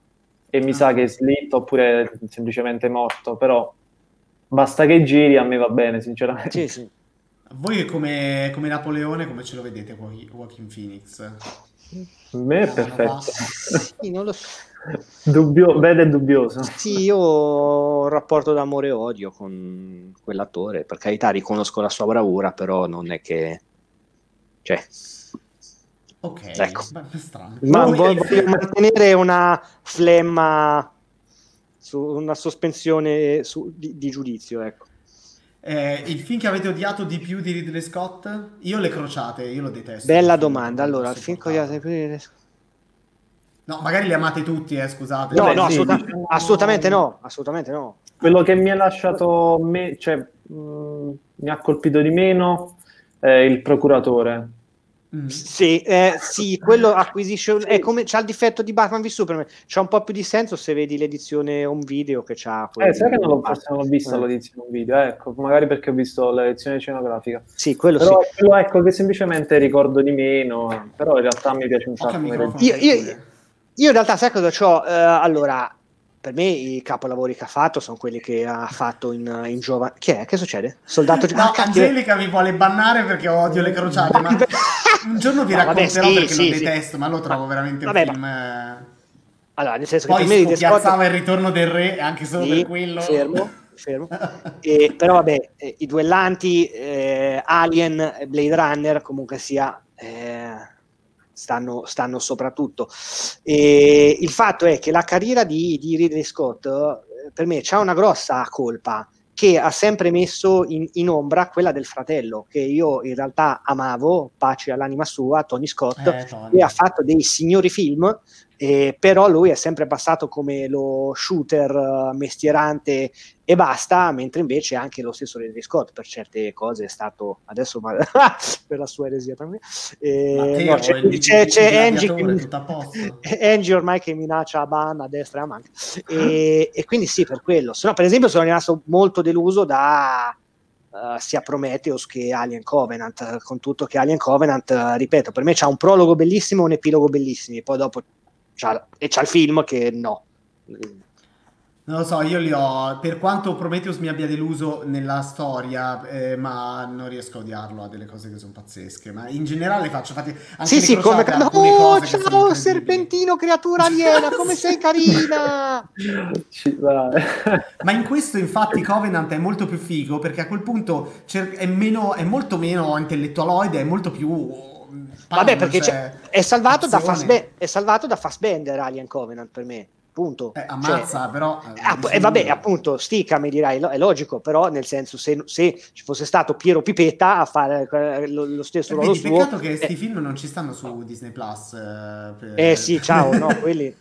e mi ah. sa che è slitto oppure semplicemente morto, però basta che giri, a me va bene, sinceramente. Sì, sì. Voi come, come Napoleone, come ce lo vedete Joaquin Phoenix? A me è no, perfetto. Sì, non lo so. Dubbio, vede dubbioso. Sì, io ho un rapporto d'amore e odio con quell'attore. Per carità, riconosco la sua bravura, però non è che. Cioè, Ok, ecco. strano. Ma voglio mantenere una flemma, su una sospensione su, di, di, giudizio, ecco. Eh, il film che avete odiato di più di Ridley Scott? Io le crociate, io lo detesto. Bella domanda. Allora, il film che odiate più di Ridley Scott? No, magari li amate tutti, eh, scusate. No, no, assoluta- diciamo... assolutamente no, assolutamente no. Quello che mi ha lasciato, me- cioè, mh, mm, mi ha colpito di meno è il procuratore Mm. Sì, eh, sì, quello acquisition è come c'ha il difetto di Batman v Superman. C'ha un po' più di senso se vedi l'edizione home video che c'ha. Eh, sai che non l'ho, forse non l'ho vista eh. l'edizione home video, ecco, magari perché ho visto l'edizione scenografica. Sì, quello però, sì. Quello ecco che semplicemente ricordo di meno, però in realtà mi piace un sacco. Io, io, io, in realtà sai cosa ho? Uh, allora, per me i capolavori che ha fatto sono quelli che ha fatto in, in giovane. Chi è? Che succede? Soldato No, ah, Angelica mi vuole bannare perché odio le crociate, ma un giorno vi no, racconterò vabbè, sì, perché sì, lo sì. detesto, ma lo trovo veramente vabbè, un film. Ma... Eh, allora, nel senso Poi che per me piazzava il ritorno del re anche solo per quello. Fermo. fermo. e, però vabbè, eh, i duellanti eh, Alien Blade Runner comunque sia eh, stanno, stanno soprattutto. E il fatto è che la carriera di, di Ridley Scott eh, per me c'ha una grossa colpa che ha sempre messo in, in, ombra quella del fratello, che io in realtà amavo, pace all'anima sua, Tony Scott, eh, Tony. che ha fatto dei signori film, eh, però lui è sempre passato come lo shooter uh, mestierante e basta, mentre invece anche lo stesso Ridley Scott per certe cose è stato adesso ma, per la sua eresia per me. Eh, no, c'è, c'è, c'è Angie, che, Angie, ormai che minaccia a Ban a destra e a manca. E, e, quindi sì per quello. Se no per esempio sono rimasto molto deluso da uh, sia Prometheus che Alien Covenant con tutto che Alien Covenant uh, ripeto per me c'ha un prologo bellissimo e un epilogo bellissimo poi dopo c'ha, e c'ha il film che no. Non lo so, io li ho. Per quanto Prometheus mi abbia deluso nella storia, eh, ma non riesco a odiarlo. Ha delle cose che sono pazzesche. Ma in generale faccio fatti. Anche sì, sì, come. No, ciao, serpentino, creatura aliena, come sei carina! ma in questo, infatti, Covenant è molto più figo perché a quel punto è, meno, è molto meno intellettualoide, è molto più Vabbè, perché cioè, è, salvato da Fassbe- è salvato da Fassbender Alien Covenant per me. Punto. Eh, ammazza, cioè, però. Eh, app- eh, vabbè, appunto, stica mi dirai, è logico, però nel senso, se, se ci fosse stato Piero Pipetta a fare eh, lo, lo stesso ruolo suo. Peccato che questi eh, film non ci stanno su Disney Plus. Eh, per... eh sì, ciao, no, quelli.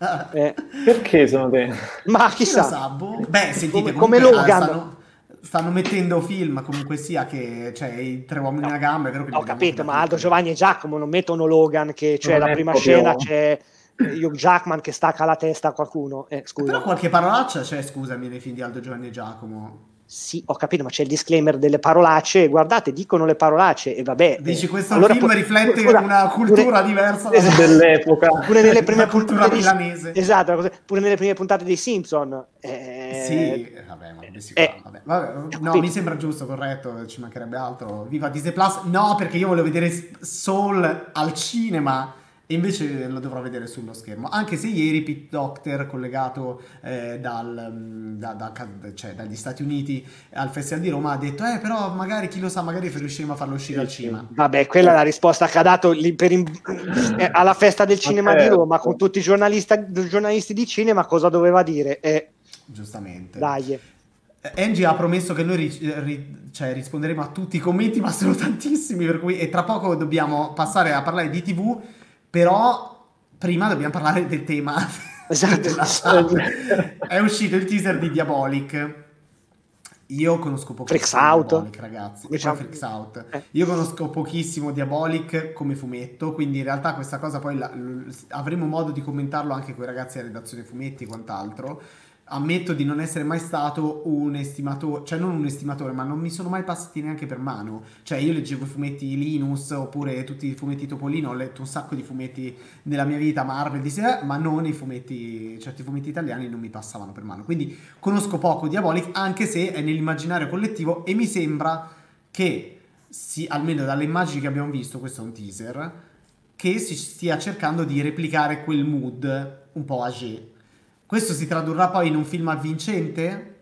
Perché sono te? Ma chissà. Sa, boh. Beh, sentite, come, come Logan. Stanno stanno mettendo film comunque sia che cioè i tre uomini no, nella gamba è vero che ho capito ma Aldo Giovanni e Giacomo non mettono Logan che c'è non la prima proprio... scena c'è Hugh Jackman che stacca la testa a qualcuno eh, scusa. però qualche parolaccia c'è scusami nei film di Aldo Giovanni e Giacomo sì, ho capito, ma c'è il disclaimer delle parolacce. Guardate, dicono le parolacce e vabbè. Dici, questo allora, film pu- riflette pure, una cultura pure, diversa esatto, dell'epoca. Pure nelle prime cultura milanese. Di, esatto, pure nelle prime puntate dei Simpson. Eh, sì, vabbè, ma eh, vabbè. Vabbè, no, mi sembra giusto, corretto, ci mancherebbe altro. Viva Disney Plus. No, perché io volevo vedere Soul al cinema invece lo dovrò vedere sullo schermo. Anche se ieri Pete Doctor, collegato eh, dal, mm, da, da, cioè, dagli Stati Uniti al Festival di Roma, ha detto: Eh, però magari chi lo sa, magari riusciremo a farlo uscire al cinema. Vabbè, quella è la risposta che ha dato in, eh, alla festa del cinema okay. di Roma con tutti i giornalisti di cinema. Cosa doveva dire? Eh, Giustamente. Dai. Angie ha promesso che noi ri- ri- cioè, risponderemo a tutti i commenti, ma sono tantissimi, per cui e tra poco dobbiamo passare a parlare di TV però prima dobbiamo parlare del tema. Esatto. È uscito il teaser di Diabolic. Io conosco pochissimo Out. Diabolic, ragazzi. Diciamo... Freaks Out. Eh. Io conosco pochissimo Diabolic come fumetto, quindi in realtà questa cosa poi la, l- avremo modo di commentarlo anche con i ragazzi a redazione fumetti e quant'altro ammetto di non essere mai stato un estimatore, cioè non un estimatore, ma non mi sono mai passati neanche per mano. Cioè io leggevo i fumetti Linus oppure tutti i fumetti Topolino, ho letto un sacco di fumetti nella mia vita, Marvel, di sé, ma non i fumetti, certi fumetti italiani non mi passavano per mano. Quindi conosco poco Diabolic, anche se è nell'immaginario collettivo e mi sembra che, si, almeno dalle immagini che abbiamo visto, questo è un teaser, che si stia cercando di replicare quel mood un po' age questo si tradurrà poi in un film avvincente?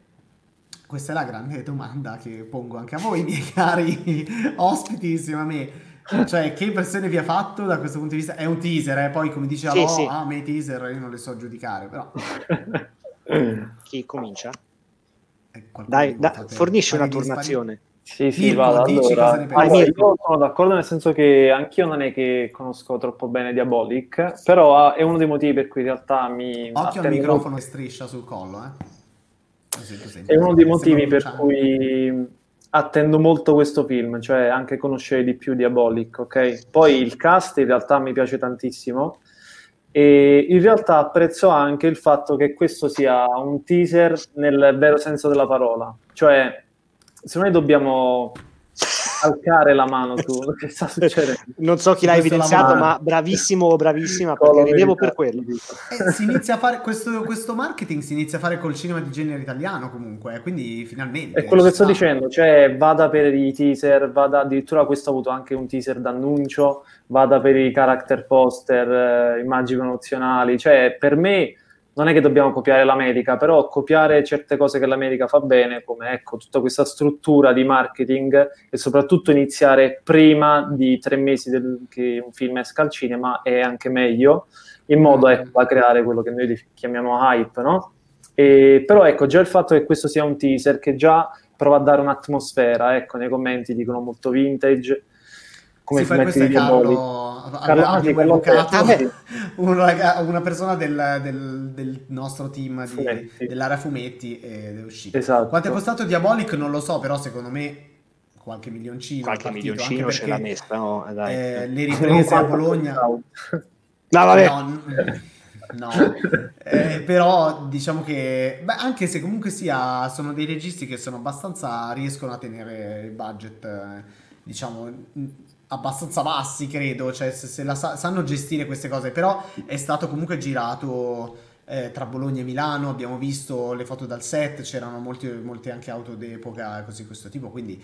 Questa è la grande domanda che pongo anche a voi, miei cari ospiti insieme a me. Cioè, che impressione vi ha fatto da questo punto di vista? È un teaser, eh? poi come dice sì, oh, sì. ah, me teaser io non le so giudicare, però... Chi comincia? Dai, da, fornisci una turnazione. Sì, sì, Mirko, vado. Allora, allora, io sono d'accordo nel senso che anch'io non è che conosco troppo bene Diabolic, però è uno dei motivi per cui in realtà mi... Occhio al microfono e striscia sul collo, eh. È uno dei motivi per cui attendo molto questo film, cioè anche conoscere di più Diabolic, ok? Poi il cast in realtà mi piace tantissimo e in realtà apprezzo anche il fatto che questo sia un teaser nel vero senso della parola, cioè se noi dobbiamo calcare la mano tu, che sta succedendo? Non so chi l'ha evidenziato, ma bravissimo, bravissima, perché ridevo per quello. Eh, si inizia a fare questo, questo, marketing si inizia a fare col cinema di genere italiano comunque, eh, quindi finalmente. È quello che sto sta. dicendo, cioè vada per i teaser, vada addirittura questo ha avuto anche un teaser d'annuncio, vada per i character poster, eh, immagini promozionali, cioè per me non è che dobbiamo copiare l'America, però copiare certe cose che l'America fa bene, come ecco, tutta questa struttura di marketing e soprattutto iniziare prima di tre mesi del, che un film esca al cinema è anche meglio, in modo mm. ecco, da creare quello che noi chiamiamo hype, no? E, però ecco, già il fatto che questo sia un teaser che già prova a dare un'atmosfera, ecco, nei commenti dicono molto vintage, come si fa questo è Carlo, Carlo abbiamo evocato una, una, persona del, del, del nostro team di, fumetti. dell'area fumetti ed è uscito. Esatto. Quanto è costato Diabolic non lo so, però secondo me qualche milioncino. Qualche milioncino ce l'ha messa, no? Dai. Eh, le riprese a Bologna... No, vabbè. No, no. Eh, però diciamo che beh, anche se comunque sia sono dei registi che sono abbastanza riescono a tenere il budget eh, diciamo abbastanza bassi, credo, cioè se, se la sa- sanno gestire queste cose, però è stato comunque girato eh, tra Bologna e Milano, abbiamo visto le foto dal set, c'erano molti, molte anche auto d'epoca così questo tipo, quindi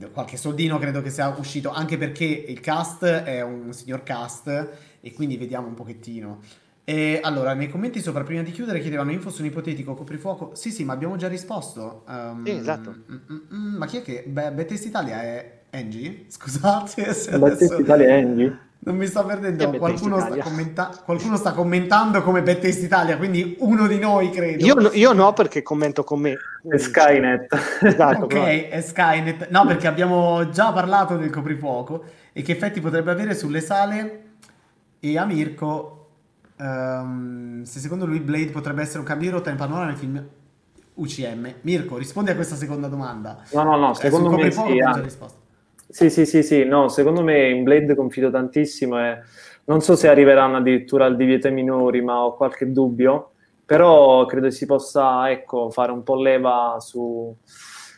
eh, qualche soldino credo che sia uscito, anche perché il cast è un signor cast e quindi vediamo un pochettino. E allora, nei commenti sopra, prima di chiudere, chiedevano info su un ipotetico coprifuoco. Sì, sì, ma abbiamo già risposto. Um, sì, esatto. Mm, mm, mm, ma chi è che... Beh, Betest Italia è Angie? Scusate se Battista Italia è Angie? Non mi sto perdendo, qualcuno sta, commenta- qualcuno sta, commentando come Bettest Italia, quindi uno di noi credo. Io, no, io no perché commento con me. È Skynet. Esatto, ok, è Skynet. No, perché abbiamo già parlato del coprifuoco e che effetti potrebbe avere sulle sale e a Mirko, um, se secondo lui Blade potrebbe essere un cambio di rotta in panorama nel film UCM. Mirko, rispondi a questa seconda domanda. No, no, no, secondo me sì, già risposto. Sì, sì, sì, sì, no, secondo me in Blade confido tantissimo e non so se arriveranno addirittura al divieto ai minori, ma ho qualche dubbio, però credo si possa, ecco, fare un po' leva su,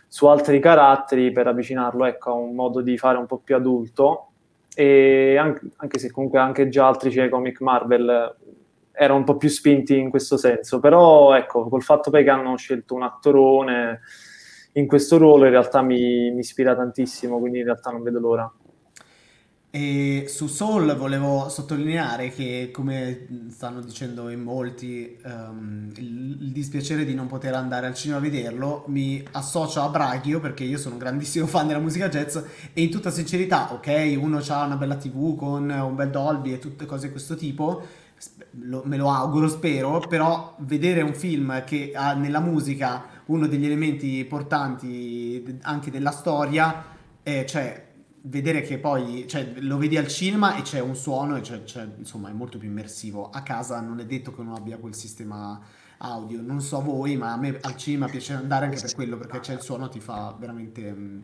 su altri caratteri per avvicinarlo, ecco, a un modo di fare un po' più adulto. E anche, anche se comunque anche già altri cioè, comic Marvel erano un po' più spinti in questo senso, però ecco, col fatto poi che hanno scelto un attorone in questo ruolo in realtà mi, mi ispira tantissimo, quindi in realtà non vedo l'ora. E su Soul volevo sottolineare che, come stanno dicendo in molti, um, il, il, dispiacere di non poter andare al cinema a vederlo mi associo a Braghio perché io sono un grandissimo fan della musica jazz e in tutta sincerità, ok, uno ha una bella TV con un bel Dolby e tutte cose di questo tipo, lo, me lo auguro, spero, però vedere un film che ha nella musica uno degli elementi portanti anche della storia, è, cioè vedere che poi cioè, lo vedi al cinema e c'è un suono e c'è, c'è, insomma è molto più immersivo. A casa non è detto che uno abbia quel sistema audio, non so voi, ma a me al cinema piace andare anche per quello perché c'è il suono, ti fa veramente... Mh,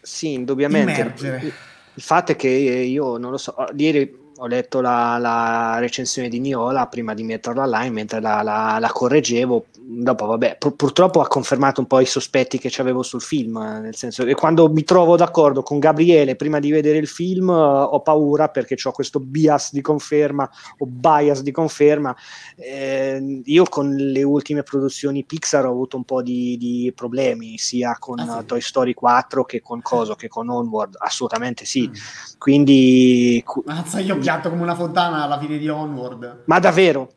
sì, indubbiamente. Immergere. Il fatto è che io non lo so, ieri ho letto la, la, recensione di Niola prima di metterla online mentre la, la, la correggevo. Dopo, vabbè, pur, purtroppo ha confermato un po' i sospetti che avevo sul film. Nel senso che quando mi trovo d'accordo con Gabriele prima di vedere il film, uh, ho paura perché ho questo bias di conferma o bias di conferma. Eh, io con le ultime produzioni Pixar ho avuto un po' di, di problemi, sia con ah, sì. Toy Story 4 che con Coso che con Onward. Assolutamente sì. Mm. Quindi. Mazza, io piatto come una fontana alla fine di Onward. Ma davvero?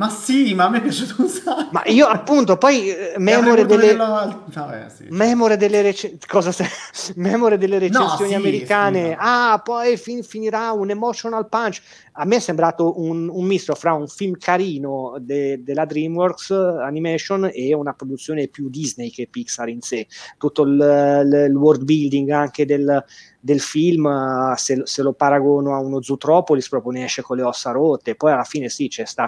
Ma sì, ma a me è piaciuto un sacco. Ma io appunto, poi eh, memore delle... No, eh, sì. memore delle, rec... Cosa sei? memore delle recensioni no, sì, americane. Sì, ah, poi fin- finirà un emotional punch. A me è sembrato un, un misto fra un film carino de- della DreamWorks Animation e una produzione più Disney che Pixar in sé. Tutto il, il, il world building anche del del film, eh, se, se, lo paragono a uno Zootropolis, proprio ne esce con le ossa rotte. Poi alla fine sì, c'è sta,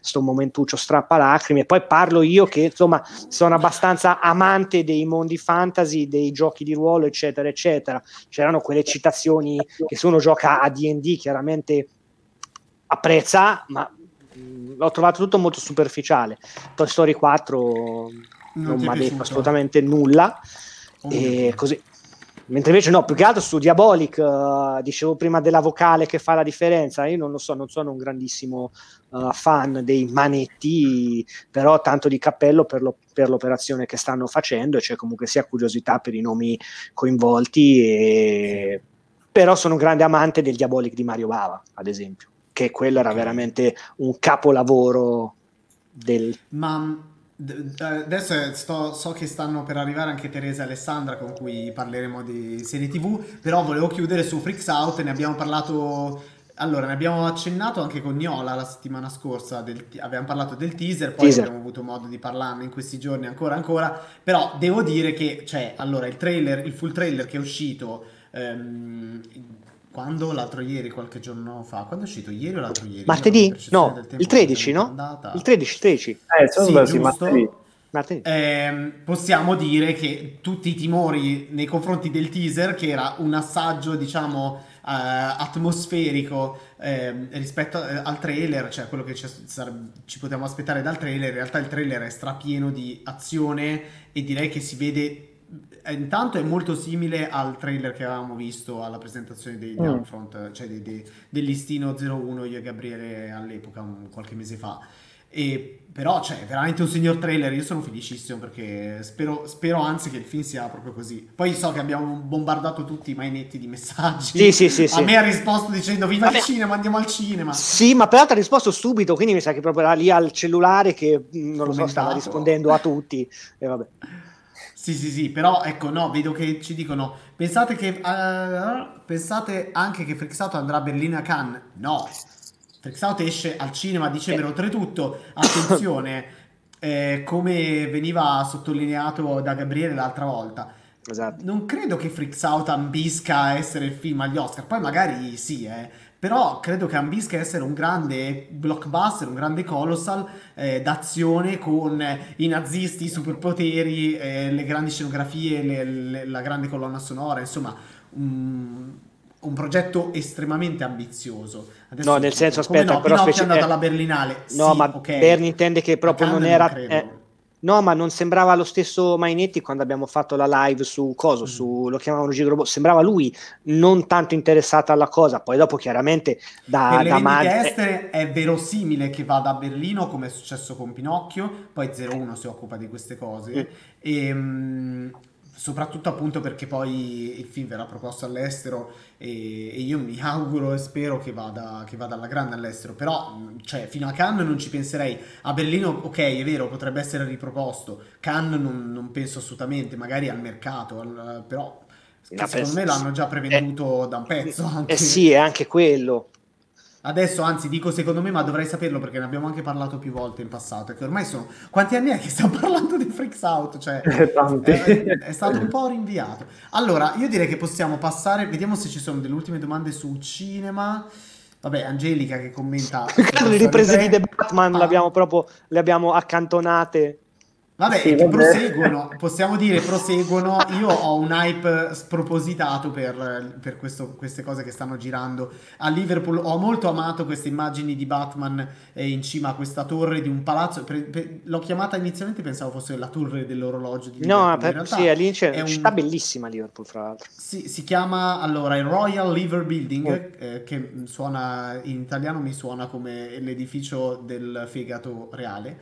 sto momentuccio strappalacrime. Poi parlo io che insomma sono abbastanza amante dei mondi fantasy, dei giochi di ruolo, eccetera, eccetera. C'erano quelle citazioni che se uno gioca a DD chiaramente apprezza, ma l'ho trovato tutto molto superficiale. Toy Story 4 non, non mi ha detto assolutamente nulla. Oh, e così mentre invece no, più che altro su Diabolic, uh, dicevo prima della vocale che fa la differenza, io non lo so, non sono un grandissimo uh, fan dei manetti, però tanto di cappello per, lo, per, l'operazione che stanno facendo e c'è comunque sia curiosità per i nomi coinvolti, e... però sono un grande amante del Diabolic di Mario Bava, ad esempio, che quello era veramente un capolavoro del... Ma Adesso sto, so che stanno per arrivare anche Teresa e Alessandra con cui parleremo di serie tv, però volevo chiudere su Freaks Out, ne abbiamo parlato, allora ne abbiamo accennato anche con Niola la settimana scorsa, del, abbiamo parlato del teaser, poi teaser. abbiamo avuto modo di parlarne in questi giorni ancora ancora, però devo dire che, cioè, allora il trailer, il full trailer che è uscito... Um, quando l'altro ieri, qualche giorno fa, quando è uscito? Ieri o l'altro ieri? Martedì? No, il 13, no? Andata. Il 13, il 13. Eh, sì, giusto. martedì. martedì. Eh, possiamo dire che tutti i timori nei confronti del teaser, che era un assaggio, diciamo, eh, atmosferico eh, rispetto al trailer, cioè quello che ci, ci potevamo aspettare dal trailer, in realtà il trailer è strapieno di azione e direi che si vede intanto è molto simile al trailer che avevamo visto alla presentazione degli mm. Upfront, cioè dei, dei, del listino 01 io e Gabriele all'epoca, un, qualche mese fa. E, però c'è cioè, veramente un signor trailer, io sono felicissimo perché spero, spero, anzi che il film sia proprio così. Poi so che abbiamo bombardato tutti i mainetti di messaggi. Sì, sì, sì, a sì. me ha risposto dicendo viva Vabbè. il cinema, andiamo al cinema. Sì, ma peraltro ha risposto subito, quindi mi sa che proprio era lì al cellulare che non lo so, stava rispondendo a tutti. E vabbè. Sì, sì, sì, però ecco, no, vedo che ci dicono, pensate che, uh, pensate anche che Freaks andrà a Berlino a Cannes? No, Freaks esce al cinema a dicembre, eh. oltretutto, attenzione, eh, come veniva sottolineato da Gabriele l'altra volta, esatto. non credo che Freaks ambisca a essere il film agli Oscar, poi magari sì, eh, però credo che ambisca essere un grande blockbuster, un grande colossal eh, d'azione con i nazisti, i superpoteri, eh, le grandi scenografie, le, le, la grande colonna sonora, insomma un, un progetto estremamente ambizioso. Adesso no, nel senso, aspetta, no, però specie... è andata alla Berlinale. No, sì, ma okay. Berni intende che proprio non era... Non No, ma non sembrava lo stesso Mainetti quando abbiamo fatto la live su Coso, mm. su, lo chiamavano Gigro sembrava lui non tanto interessato alla cosa, poi dopo chiaramente da, da madre... estere è verosimile che vada a Berlino come è successo con Pinocchio, poi 01 si occupa di queste cose mm. e, um, soprattutto appunto perché poi il film verrà proposto all'estero e, e io mi auguro e spero che vada, che vada, alla grande all'estero. Però cioè, fino a Cannes non ci penserei. A Berlino ok è vero potrebbe essere riproposto. Cannes non, non penso assolutamente magari al mercato al, però secondo me l'hanno già preveduto eh, da un pezzo anche. eh sì è anche quello Adesso, anzi, dico secondo me, ma dovrei saperlo perché ne abbiamo anche parlato più volte in passato. Che ormai sono. Quanti anni è che stiamo parlando di Freaks Out? Cioè, è, è, stato un po' rinviato. Allora, io direi che possiamo passare. Vediamo se ci sono delle ultime domande sul cinema. Vabbè, Angelica che commenta. le riprese di The Batman ah. l'abbiamo proprio, le abbiamo accantonate Vabbè, sì, che proseguono, possiamo dire proseguono. Io ho un hype spropositato per, per questo, queste cose che stanno girando a Liverpool. Ho molto amato queste immagini di Batman eh, in cima a questa torre di un palazzo. Per, per, l'ho chiamata inizialmente, pensavo fosse la torre dell'orologio di Liverpool. No, per, sì, lì c'è è una città bellissima Liverpool, fra l'altro. Sì, si chiama allora il Royal Liver Building, oh. eh, che suona in italiano mi suona come l'edificio del fegato reale,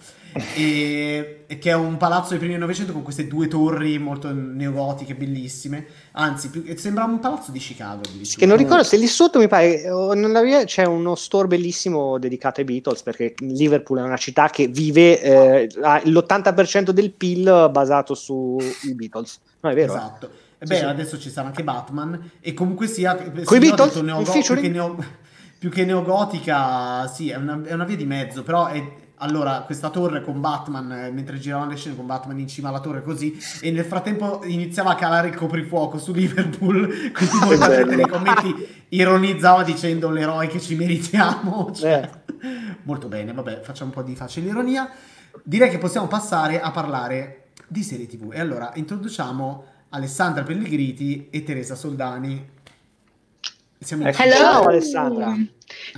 e, e che è un un palazzo dei primi del Novecento con queste due torri molto neogotiche, bellissime. Anzi, più, sembra un palazzo di Chicago. Che non ricordo se lì sotto mi pare nella via c'è uno store bellissimo dedicato ai Beatles perché Liverpool è una città che vive eh, l'80% del PIL basato sui Beatles. No, è vero. Eh? Esatto. Eh? Beh, sì, adesso ci sarà anche Batman e comunque sia... Con i Beatles? Neogo- più, che neo- più che neogotica, sì, è una, è una via di mezzo, però è, allora questa torre con Batman, eh, mentre giravano le scene con Batman in cima alla torre così, e nel frattempo iniziava a calare il coprifuoco su Liverpool, quindi molta gente nei commenti ironizzava dicendo l'eroe che ci meritiamo. Cioè, eh. Molto bene, vabbè, facciamo un po' di facile ironia. Direi che possiamo passare a parlare di serie tv. E allora introduciamo Alessandra Pellegriti e Teresa Soldani. Siamo Hello. Ciao Alessandra.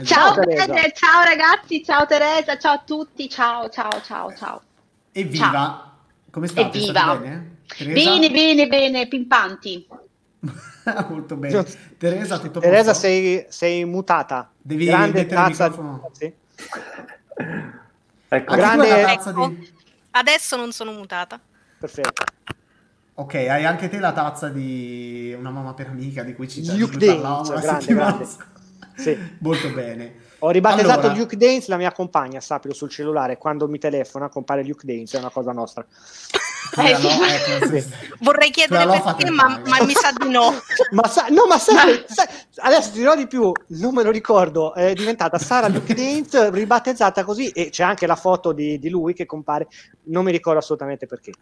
Ciao, ciao, ciao, ragazzi, ciao Teresa, ciao a tutti, ciao, ciao, ciao, ciao. Evviva! Ciao. Come state? Evviva! Bene? bene, bene, bene, pimpanti. Molto bene. Teresa, tutto Teresa sei, sei, mutata. Devi grande tazza di... Sì. Ecco. Grande... Tazza di... Adesso non sono mutata. Perfetto. Ok, hai anche te la tazza di una mamma per amica di cui ci Duke Dance, grande, grande. Sì. Molto bene. Ho ribattezzato allora... Duke Dance, la mia compagna, sappilo, sul cellulare. Quando mi telefona compare Duke Dance, è una cosa nostra. Eh, sì. ecco, sì. Vorrei chiedere perché, ma, ma, mi sa di no. ma sa, no, ma sai, sai, adesso ti dirò di più, non me lo ricordo, è diventata Sara Duke Dance, ribattezzata così, e c'è anche la foto di, di, lui che compare, non mi ricordo assolutamente perché.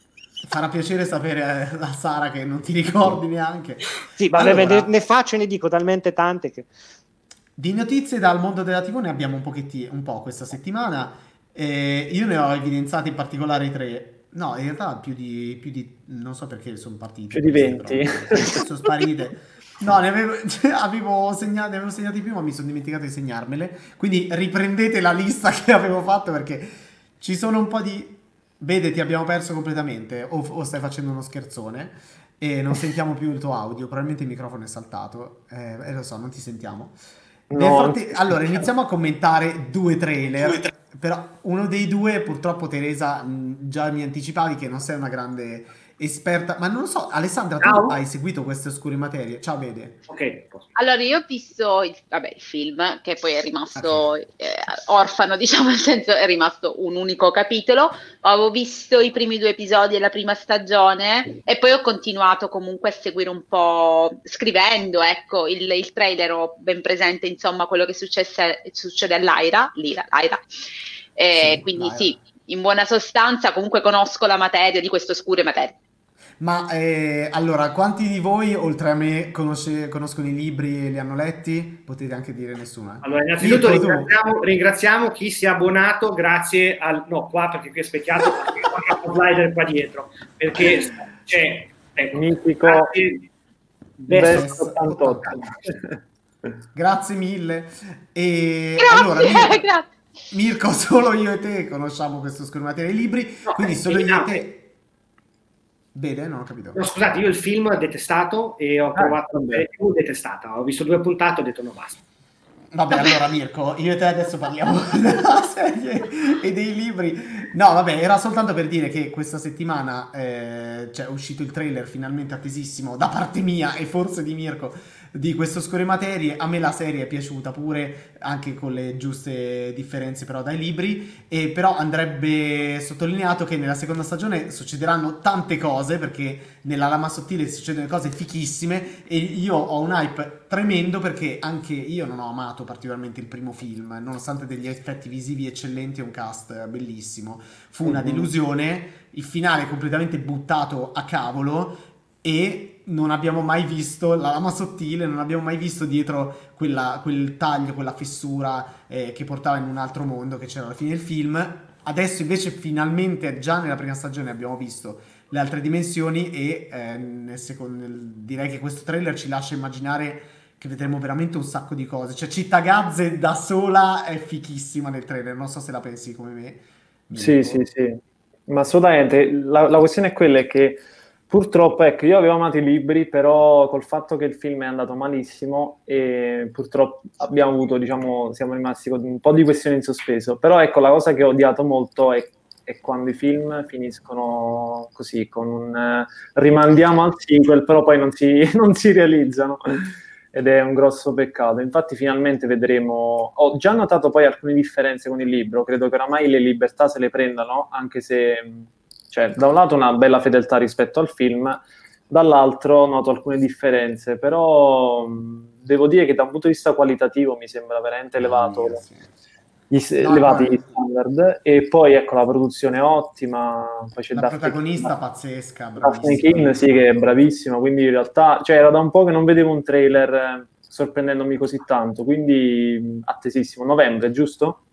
Farà piacere sapere eh, la Sara che non ti ricordi neanche. Sì, ma allora... ne, ne faccio e ne dico talmente tante che... Di notizie dal mondo della TV ne abbiamo un, pochettino, un po' questa settimana. Eh, io ne ho evidenziate in particolare tre. No, in realtà più di, più di non so perché sono partite. Più di 20. sono sparite. No, ne avevo, cioè, avevo, segnati, ne avevo segnati più, ma mi sono dimenticato di segnarmele. Quindi riprendete la lista che avevo fatto perché ci sono un po' di. Vede, ti abbiamo perso completamente. O, o stai facendo uno scherzone e non sentiamo più il tuo audio. Probabilmente il microfono è saltato. Eh, eh lo so, non ti sentiamo. No, fatti... Allora, iniziamo a commentare due trailer. Due tra... Però uno dei due, purtroppo, Teresa, già mi anticipavi che non sei una grande esperta, ma non lo so, Alessandra, tu Ciao. hai seguito queste oscure materie? Ciao, vede. Ok. Allora, io ho visto il, vabbè, il film, che poi è rimasto okay. eh, orfano, diciamo, nel senso è rimasto un unico capitolo. Avevo visto i primi due episodi della prima stagione e poi ho continuato comunque a seguire un po', scrivendo, ecco, il, il trailer, ho ben presente, insomma, quello che successe, succede all'Aira, Lira, Aira. Eh, sì, quindi Laira. sì, in buona sostanza comunque conosco la materia di queste oscure materie. Ma eh, allora, quanti di voi, oltre a me, conosce, conoscono i libri e li hanno letti? Potete anche dire nessuno. Eh? Allora, innanzitutto ringraziamo, ringraziamo, chi si è abbonato grazie al... No, qua perché qui è specchiato, perché qua slider qua dietro, perché c'è... Ecco, Mitico Best 88. Grazie mille. E grazie, allora, grazie. Mirko, solo io e te conosciamo questo schermatere dei libri, no, quindi solo io e te Bene, non ho capito. No, scusate, io il film ho detestato e ho ah, trovato la serie TV detestata. Ho visto due puntate e ho detto no, basta. Vabbè, allora Mirko, io e te adesso parliamo della serie e dei libri. No, vabbè, era soltanto per dire che questa settimana eh, cioè, è uscito il trailer finalmente attesissimo da parte mia e forse di Mirko di questo Score Materie. A me la serie è piaciuta pure, anche con le giuste differenze però dai libri, e però andrebbe sottolineato che nella seconda stagione succederanno tante cose, perché nella Lama Sottile succedono cose fichissime e io ho un hype tremendo perché anche io non ho amato particolarmente il primo film, nonostante degli effetti visivi eccellenti e un cast bellissimo. Fu una mhm. delusione, il finale completamente buttato a cavolo e non abbiamo mai visto la lama sottile, non abbiamo mai visto dietro quella, quel taglio, quella fessura eh, che portava in un altro mondo che c'era alla fine del film. Adesso invece finalmente già nella prima stagione abbiamo visto le altre dimensioni e eh, nel secondo, direi che questo trailer ci lascia immaginare che vedremo veramente un sacco di cose. Cioè Città Gazze da sola è fichissima nel trailer, non so se la pensi come me. Sì, sì, sì, ma assolutamente. La, la questione è quella che Purtroppo, ecco, io avevo amato i libri, però col fatto che il film è andato malissimo e purtroppo abbiamo avuto, diciamo, siamo rimasti con un po' di questioni in sospeso. Però ecco, la cosa che ho odiato molto è, è quando i film finiscono così, con un eh, rimandiamo al sequel, però poi non si, non si realizzano. Ed è un grosso peccato. Infatti, finalmente vedremo. Ho già notato poi alcune differenze con il libro. Credo che oramai le libertà se le prendano, anche se cioè, da un lato una bella fedeltà rispetto al film, dall'altro noto alcune differenze, però devo dire che da un punto di vista qualitativo mi sembra veramente elevato. Gli, no, elevati gli standard. E poi ecco la produzione ottima poi c'è la Daphne protagonista King, pazzesca Daphne King sì che è bravissima quindi in realtà cioè era da un po' che non vedevo un trailer eh, sorprendendomi così tanto quindi attesissimo. Novembre giusto?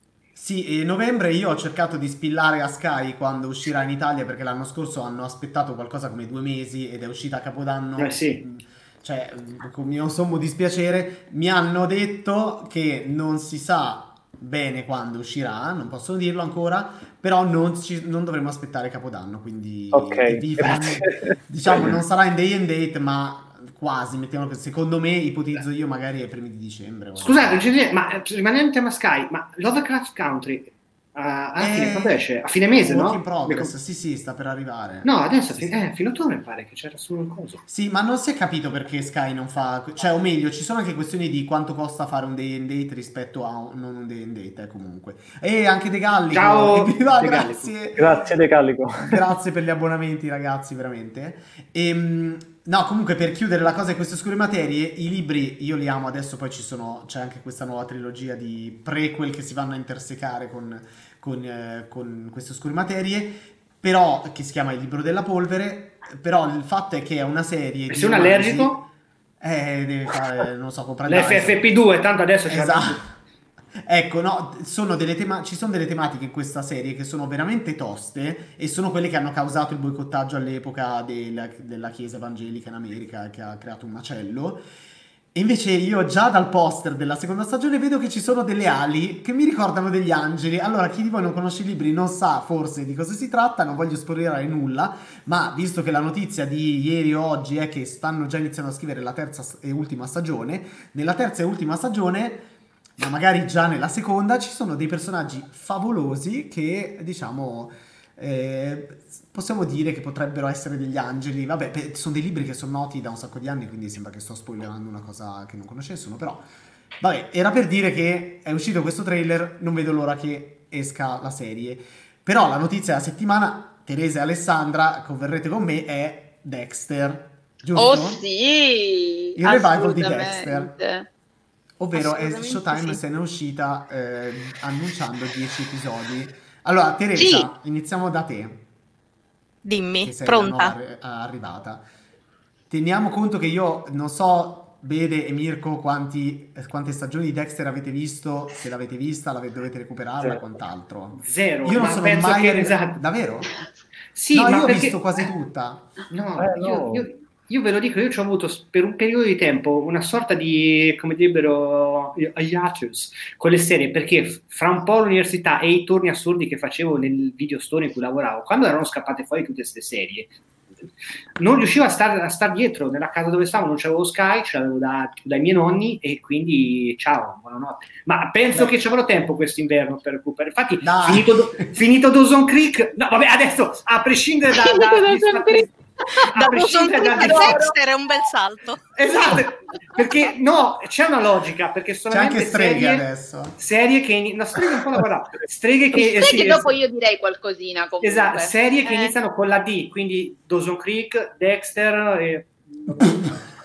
Sì, novembre io ho cercato di spillare a Sky quando uscirà in Italia perché l'anno scorso hanno aspettato qualcosa come due mesi ed è uscita a Capodanno. Eh sì. Mm, cioè, con mio sommo dispiacere, mi hanno detto che non si sa bene quando uscirà, non possono dirlo ancora, però non, ci, non dovremo aspettare Capodanno, quindi okay, vi, diciamo non sarà in day and date, ma quasi, mettiamo che secondo me, ipotizzo io, magari ai primi di dicembre. Scusate, ma eh, rimanendo in tema Sky, ma Lovecraft Country a, a, fine, quando esce? a fine mese, no? in progress, sì, sì, sta per arrivare. No, adesso sì, eh, fino a ottobre pare che c'era solo il coso. Sì, ma non si è capito perché Sky non fa... Cioè, o meglio, ci sono anche questioni di quanto costa fare un day and date rispetto a un, non un day and date, eh, comunque. E anche De Gallico. Ciao! Viva, De grazie. Grazie De Gallico. grazie per gli abbonamenti, ragazzi, veramente. E, ehm, No, comunque per chiudere la cosa di queste oscure materie, i libri io li amo adesso, poi ci sono, c'è anche questa nuova trilogia di prequel che si vanno a intersecare con, con, eh, con queste oscure materie, però che si chiama Il libro della polvere, però il fatto è che è una serie... E sei un allergico? Eh, deve fare, non so, comprare... L'FFP2, tanto adesso c'è... Esatto. Ecco, no, sono tema- ci sono delle tematiche in questa serie che sono veramente toste e sono quelle che hanno causato il boicottaggio all'epoca del, della Chiesa evangelica in America che ha creato un macello. E invece io già dal poster della seconda stagione vedo che ci sono delle ali che mi ricordano degli angeli. Allora, chi di voi non conosce i libri non sa forse di cosa si tratta, non voglio spoilerare nulla, ma visto che la notizia di ieri o oggi è che stanno già iniziando a scrivere la terza e ultima stagione, nella terza e ultima stagione ma magari già nella seconda ci sono dei personaggi favolosi che diciamo eh, possiamo dire che potrebbero essere degli angeli. Vabbè, pe- sono dei libri che sono noti da un sacco di anni, quindi sembra che sto spoilerando una cosa che non conoscessero, però vabbè, era per dire che è uscito questo trailer, non vedo l'ora che esca la serie. Però la notizia della settimana, Teresa e Alessandra, converrete con me, è Dexter. Giusto? Oh sì! Il revival di Dexter. Ovvero è Showtime sì. se ne è uscita eh, annunciando 10 episodi. Allora, Teresa, sì. iniziamo da te. Dimmi, pronta. Arri- arrivata. Teniamo conto che io non so, Bede e Mirko, quanti, quante stagioni di Dexter avete visto, se l'avete vista, l'avete, dovete recuperarla, Zero. quant'altro. Zero. Io non sono mai... Che... Esatto. Davvero? Sì, no, io perché... ho visto quasi tutta. No, eh, no. Io, io, io ve lo dico, io ci ho avuto per un periodo di tempo una sorta di, come direbbero, hiatus con le serie, perché fra un po' l'università e i turni assurdi che facevo nel video store in cui lavoravo, quando erano scappate fuori tutte queste serie, non riuscivo a stare, a star dietro nella casa dove stavo, non c'avevo Sky, ce l'avevo da, dai miei nonni e quindi ciao, buonanotte. Ma penso Beh. che ci avrò tempo quest'inverno per recuperare. Infatti, finito, finito Dawson Creek, no, vabbè, adesso a prescindere da, da, da da Dawson Creek a Dexter è un bel salto. Esatto, perché no, c'è una logica, perché solamente c'è anche streghe serie, adesso. Serie che no, streghe un po' la guarda, streghe che streghe sì, dopo io direi qualcosina comunque. Esatto, serie che eh. iniziano con la D, quindi Dawson Creek, Dexter e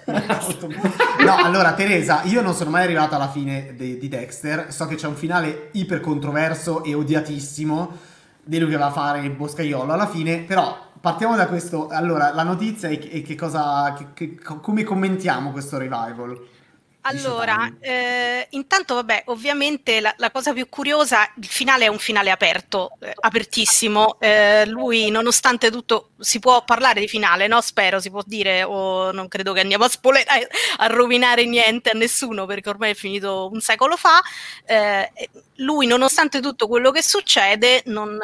no, allora Teresa, io non sono mai arrivato alla fine de- di Dexter, so che c'è un finale iper controverso e odiatissimo di lui che va a fare il boscaiolo alla fine, però partiamo da questo. Allora, la notizia è che, che cosa, che, che, come commentiamo questo revival? Allora, eh, intanto vabbè, ovviamente la, la, cosa più curiosa, il finale è un finale aperto, eh, apertissimo. Eh, lui, nonostante tutto, si può parlare di finale, no? Spero, si può dire, o non credo che andiamo a spoilerare, a rovinare niente a nessuno, perché ormai è finito un secolo fa. Eh, lui, nonostante tutto quello che succede, non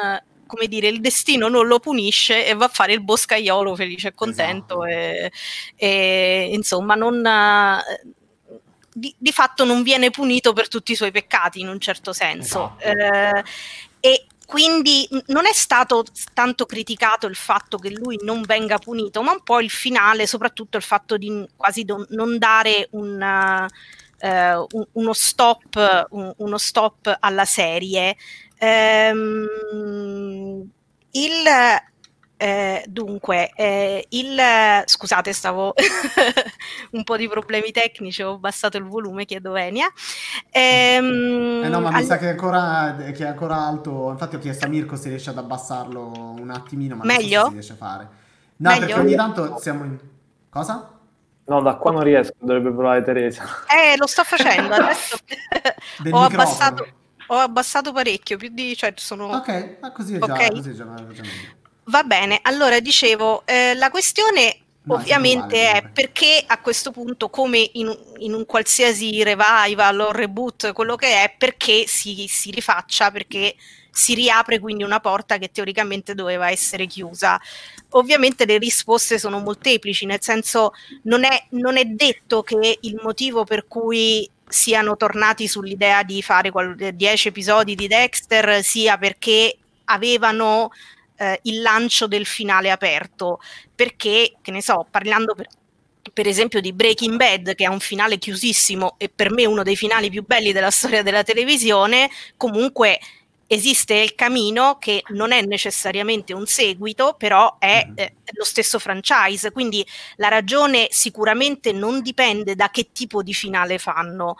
come dire, il destino non lo punisce e va a fare il boscaiolo felice e contento esatto. e, e, insomma non, di, di, fatto non viene punito per tutti i suoi peccati in un certo senso. Esatto. Eh, e quindi non è stato tanto criticato il fatto che lui non venga punito, ma un po' il finale, soprattutto il fatto di quasi don, non dare un, uh, uno, stop, un, uno stop alla serie. Ehm, il, eh, dunque, eh, il, scusate, stavo un po' di problemi tecnici, ho abbassato il volume, chiedo venia. Ehm, eh no, ma all... mi sa che è, ancora, che è, ancora, alto. Infatti, ho chiesto a Mirko se riesce ad abbassarlo un attimino, ma Meglio? non so se si riesce a fare. No, Meglio? perché ogni tanto siamo in. Cosa? No, da qua non riesco, dovrebbe provare Teresa. Eh, lo sto facendo adesso. ho abbassato ho abbassato parecchio, più di... Cioè, sono... Ok, ma così è già, okay. così è già, Va bene, allora dicevo, eh, la questione No, ovviamente è perché a questo punto, come in, in, un qualsiasi revival o reboot, quello che è, perché si, si rifaccia, perché si riapre quindi una porta che teoricamente doveva essere chiusa. Ovviamente le risposte sono molteplici, nel senso non è, non è detto che il motivo per cui siano tornati sull'idea di fare 10 episodi di Dexter sia perché avevano eh, il lancio del finale aperto, perché, che ne so, parlando per, per esempio di Breaking Bad, che ha un finale chiusissimo e per me uno dei finali più belli della storia della televisione, comunque esiste il camino che non è necessariamente un seguito, però è mm-hmm. eh, lo stesso franchise, quindi la ragione sicuramente non dipende da che tipo di finale fanno.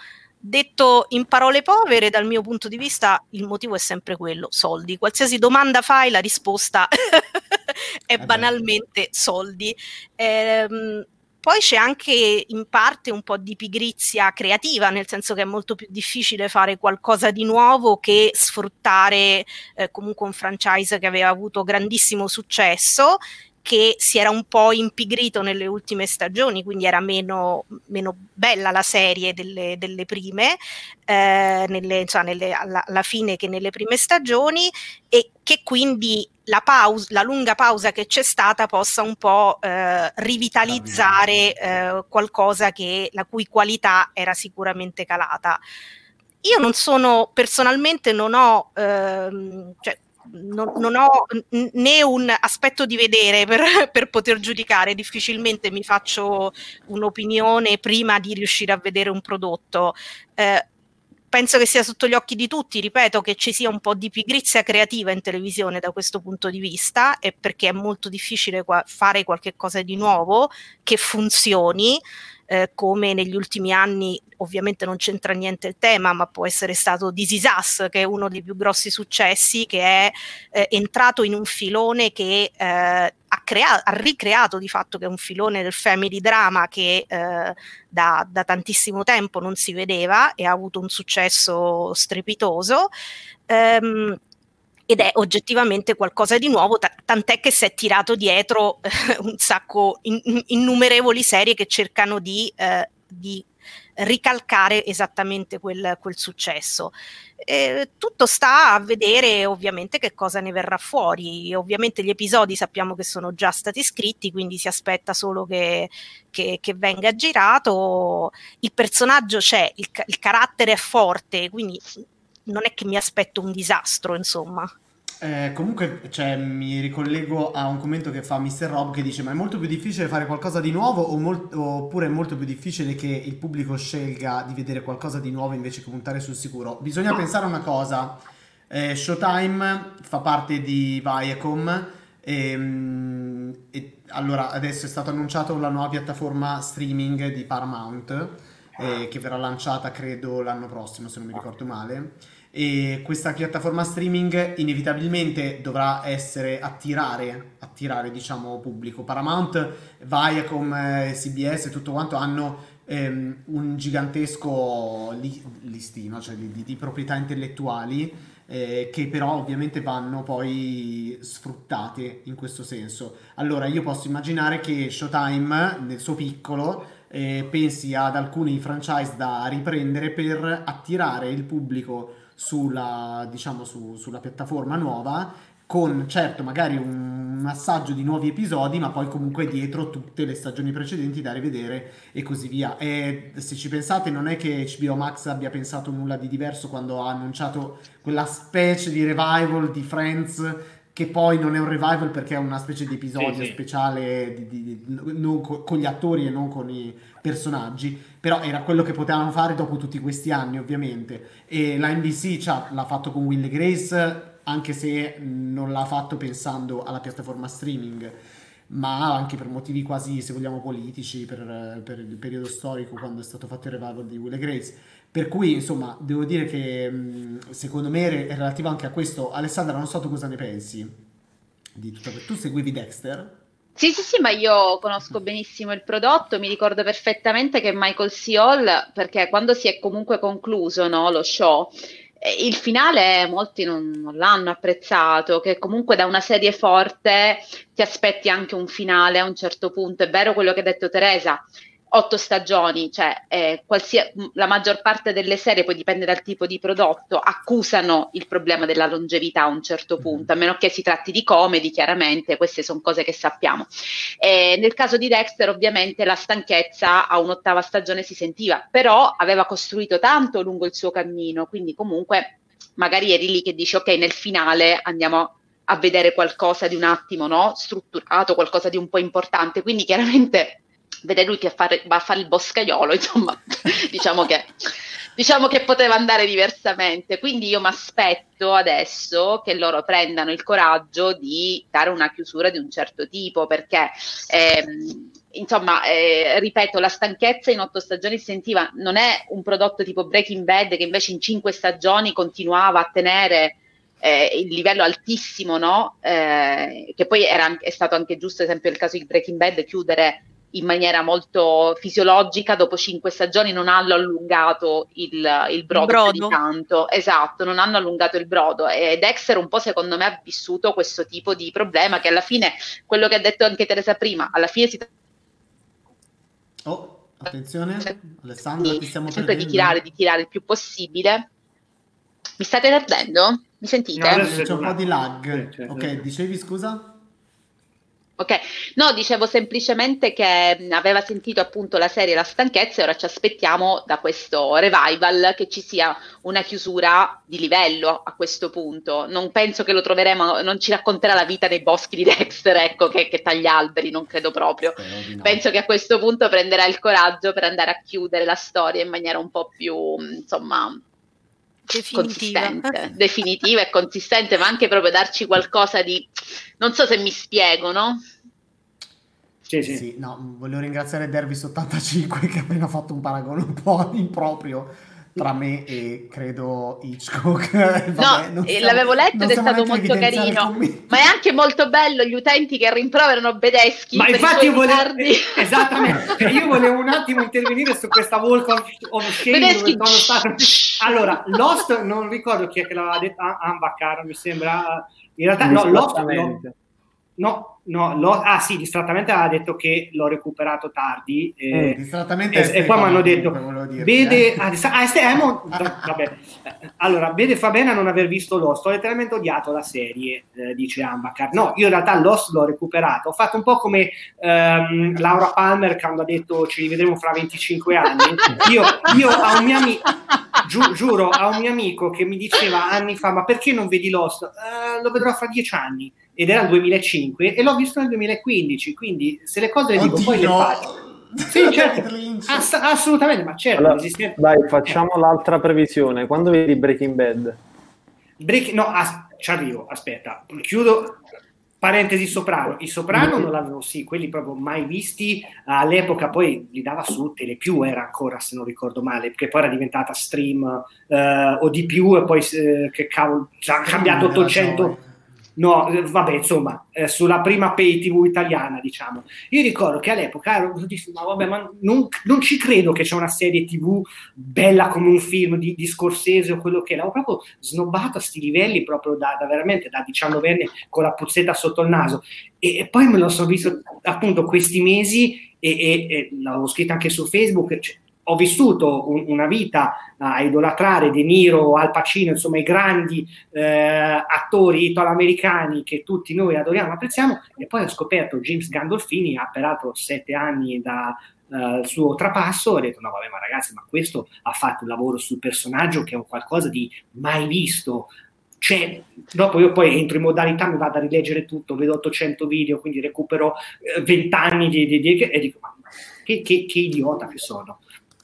Detto in parole povere, dal mio punto di vista, il motivo è sempre quello, soldi. Qualsiasi domanda fai, la risposta è eh banalmente soldi. Ehm, poi c'è anche in parte un po' di pigrizia creativa, nel senso che è molto più difficile fare qualcosa di nuovo che sfruttare eh, comunque un franchise che aveva avuto grandissimo successo che si era un po' impigrito nelle ultime stagioni, quindi era meno, meno bella la serie delle, delle prime, eh, nelle, insomma, nelle, alla, alla, fine che nelle prime stagioni, e che quindi la, pausa, la lunga pausa che c'è stata possa un po' eh, rivitalizzare eh, qualcosa che, la cui qualità era sicuramente calata. Io non sono personalmente, non ho, ehm, cioè, non, non, ho né un aspetto di vedere per, per, poter giudicare, difficilmente mi faccio un'opinione prima di riuscire a vedere un prodotto. Eh, penso che sia sotto gli occhi di tutti, ripeto, che ci sia un po' di pigrizia creativa in televisione da questo punto di vista, e perché è molto difficile qua- fare qualche cosa di nuovo che funzioni eh, come negli ultimi anni ovviamente non c'entra niente il tema, ma può essere stato This Is Us, che è uno dei più grossi successi, che è eh, entrato in un filone che eh, ha, crea- ha, ricreato di fatto che è un filone del family drama che eh, da, da, tantissimo tempo non si vedeva e ha avuto un successo strepitoso. Um, ed è oggettivamente qualcosa di nuovo, t- tant'è che si è tirato dietro eh, un sacco, in, innumerevoli serie che cercano di, eh, di ricalcare esattamente quel, quel successo. Eh, tutto sta a vedere ovviamente che cosa ne verrà fuori. Ovviamente gli episodi sappiamo che sono già stati scritti, quindi si aspetta solo che, che, che venga girato. Il personaggio c'è, il, il carattere è forte, quindi non è che mi aspetto un disastro, insomma. Eh, comunque, cioè, mi ricollego a un commento che fa Mr. Rob che dice: Ma è molto più difficile fare qualcosa di nuovo mol- oppure è molto più difficile che il pubblico scelga di vedere qualcosa di nuovo invece che puntare sul sicuro? Bisogna pensare a una cosa: eh, Showtime fa parte di Viacom. E, ehm, e, allora adesso è stata annunciata la nuova piattaforma streaming di Paramount eh, che verrà lanciata credo l'anno prossimo se non mi ricordo male e questa piattaforma streaming inevitabilmente dovrà essere attirare, attirare diciamo pubblico. Paramount, Viacom, eh, CBS e tutto quanto hanno ehm, un gigantesco li- listino cioè di, di, di proprietà intellettuali eh, che però ovviamente vanno poi sfruttate in questo senso. Allora io posso immaginare che Showtime nel suo piccolo eh, pensi ad alcuni franchise da riprendere per attirare il pubblico sulla, diciamo, su, sulla piattaforma nuova con certo magari un, assaggio di nuovi episodi, ma poi comunque dietro tutte le stagioni precedenti da rivedere e così via. E se ci pensate, non è che HBO Max abbia pensato nulla di diverso quando ha annunciato quella specie di revival di Friends. Che poi non è un revival perché è una specie di episodio sì, sì. speciale di, di, di, co- con gli attori e non con i personaggi però era quello che potevano fare dopo tutti questi anni ovviamente e la NBC l'ha fatto con Will Grace anche se non l'ha fatto pensando alla piattaforma streaming ma anche per motivi quasi se vogliamo politici per, per il periodo storico quando è stato fatto il revival di Will Grace. Per cui insomma devo dire che secondo me è relativo anche a questo. Alessandra non so tu cosa ne pensi di tutto tu seguivi Dexter? Sì, sì, sì, ma io conosco benissimo il prodotto, mi ricordo perfettamente che Michael C. Hall, perché quando si è comunque concluso no, lo show, il finale molti non, l'hanno apprezzato, che comunque da una serie forte ti aspetti anche un finale a un certo punto. È vero quello che ha detto Teresa, otto stagioni, cioè eh, qualsia- la maggior parte delle serie, poi dipende dal tipo di prodotto, accusano il problema della longevità a un certo Mm-hmm. punto, a meno che si tratti di comedy, chiaramente, queste sono cose che sappiamo. Eh, nel caso di Dexter, ovviamente, la stanchezza a un'ottava stagione si sentiva, però aveva costruito tanto lungo il suo cammino, quindi comunque magari eri lì che dici ok, nel finale andiamo a vedere qualcosa di un attimo no? strutturato, qualcosa di un po' importante, quindi chiaramente vedere lui che fare, va a fare il boscaiolo, insomma, diciamo che diciamo che poteva andare diversamente. Quindi io mi aspetto adesso che loro prendano il coraggio di dare una chiusura di un certo tipo, perché ehm, insomma, eh, ripeto, la stanchezza in otto stagioni si sentiva, non è un prodotto tipo Breaking Bad che invece in cinque stagioni continuava a tenere eh, il livello altissimo, no? Eh, che poi era, è stato anche giusto, ad esempio, il caso di Breaking Bad, chiudere in maniera molto fisiologica, dopo cinque stagioni non hanno allungato il, il brodo, brodo. di tanto, esatto, non hanno allungato il brodo e Dexter un po' secondo me ha vissuto questo tipo di problema che alla fine, quello che ha detto anche Teresa prima, alla fine si Oh, attenzione, Alessandra, ti stiamo sempre di tirare, di tirare il più possibile. Mi state perdendo? Mi sentite? No, adesso- C'è un po' di lag. Sì, sì, Ok, sì. dicevi scusa? Ok, no, dicevo semplicemente che mh, aveva sentito appunto la serie La stanchezza e ora ci aspettiamo da questo revival che ci sia una chiusura di livello a questo punto. Non penso che lo troveremo, non ci racconterà la vita nei boschi di Dexter, ecco, che, che taglia alberi, non credo proprio. No. Penso che a questo punto prenderà il coraggio per andare a chiudere la storia in maniera un po' più, mh, insomma, Definitiva. consistente, definitiva e consistente, ma anche proprio darci qualcosa di, non so se mi spiego, no? Sì, sì. Sì, no, voglio ringraziare Dervis85 che ha appena fatto un paragone un po' improprio tra me e credo Hitchcock. Vabbè, no, eh, stiamo- l'avevo letto ed è stato molto carino, ma è anche molto bello gli utenti che rimproverano Bedeschi Ma per infatti i io suoi volevo, eh, esattamente, io volevo un attimo intervenire su questa Walk of, of Shame Bedeschi. dove sono stato... Allora, Lost, non ricordo chi è che l'aveva detto, ah, Anvacar mi sembra, in realtà no, Lost, no, no, Lo- ah sì, distrattamente aveva detto che l'ho recuperato tardi, eh, Distrattamente e, e poi mi hanno detto dirti, vede eh. ah, di- ah, vabbè. Eh, allora vede fa bene a non aver visto Lost ho letteralmente odiato la serie eh, dice Ambacar no io in realtà Lost l'ho recuperato ho fatto un po' come ehm, Laura Palmer quando ha detto ci rivedremo fra 25 anni io, io a un mio amico giu- giuro a un mio amico che mi diceva anni fa ma perché non vedi Lost "Eh, lo vedrò fra 10 anni ed era il 2005 e l'ho visto nel 2015 quindi se le cose le dico poi le Oddio! faccio Sì, certo. David Lynch. Ass- assolutamente, ma certo, Allora, esiste- dai, facciamo l'altra previsione. Quando vedi Breaking Bad? Break- no, as- ci arrivo, aspetta, chiudo. Parentesi Soprano, i Soprano non l'avevo, sì, quelli proprio mai visti all'epoca, poi li dava su Telepiù, era ancora se non ricordo male, perché poi era diventata stream eh, o di più e poi eh, che cavolo, ci ha cambiato 800, No, eh, vabbè, insomma, eh, sulla prima pay TV italiana, diciamo. Io ricordo che all'epoca ero dissi, ma vabbè, ma non, non ci credo che c'è una serie TV bella come un film di, di Scorsese o quello che era. Ho proprio snobbato a sti livelli proprio da, da veramente da diciannovenne con la puzzetta sotto il naso. E, e poi me lo sono visto appunto questi mesi e, e, e l'avevo scritto anche su Facebook. Cioè, ho vissuto un, una vita a idolatrare De Niro, Al Pacino, insomma i grandi eh, attori italo-americani che tutti noi adoriamo e apprezziamo e poi ho scoperto James Gandolfini, ha peraltro sette anni da uh, il suo trapasso, ho detto no vabbè ma ragazzi ma questo ha fatto un lavoro sul personaggio che è un qualcosa di mai visto, cioè, dopo io poi entro in modalità, mi vado a rileggere tutto, vedo 800 video, quindi recupero eh, 20 anni di, di, di, e dico, ma che, che, che idiota che sono.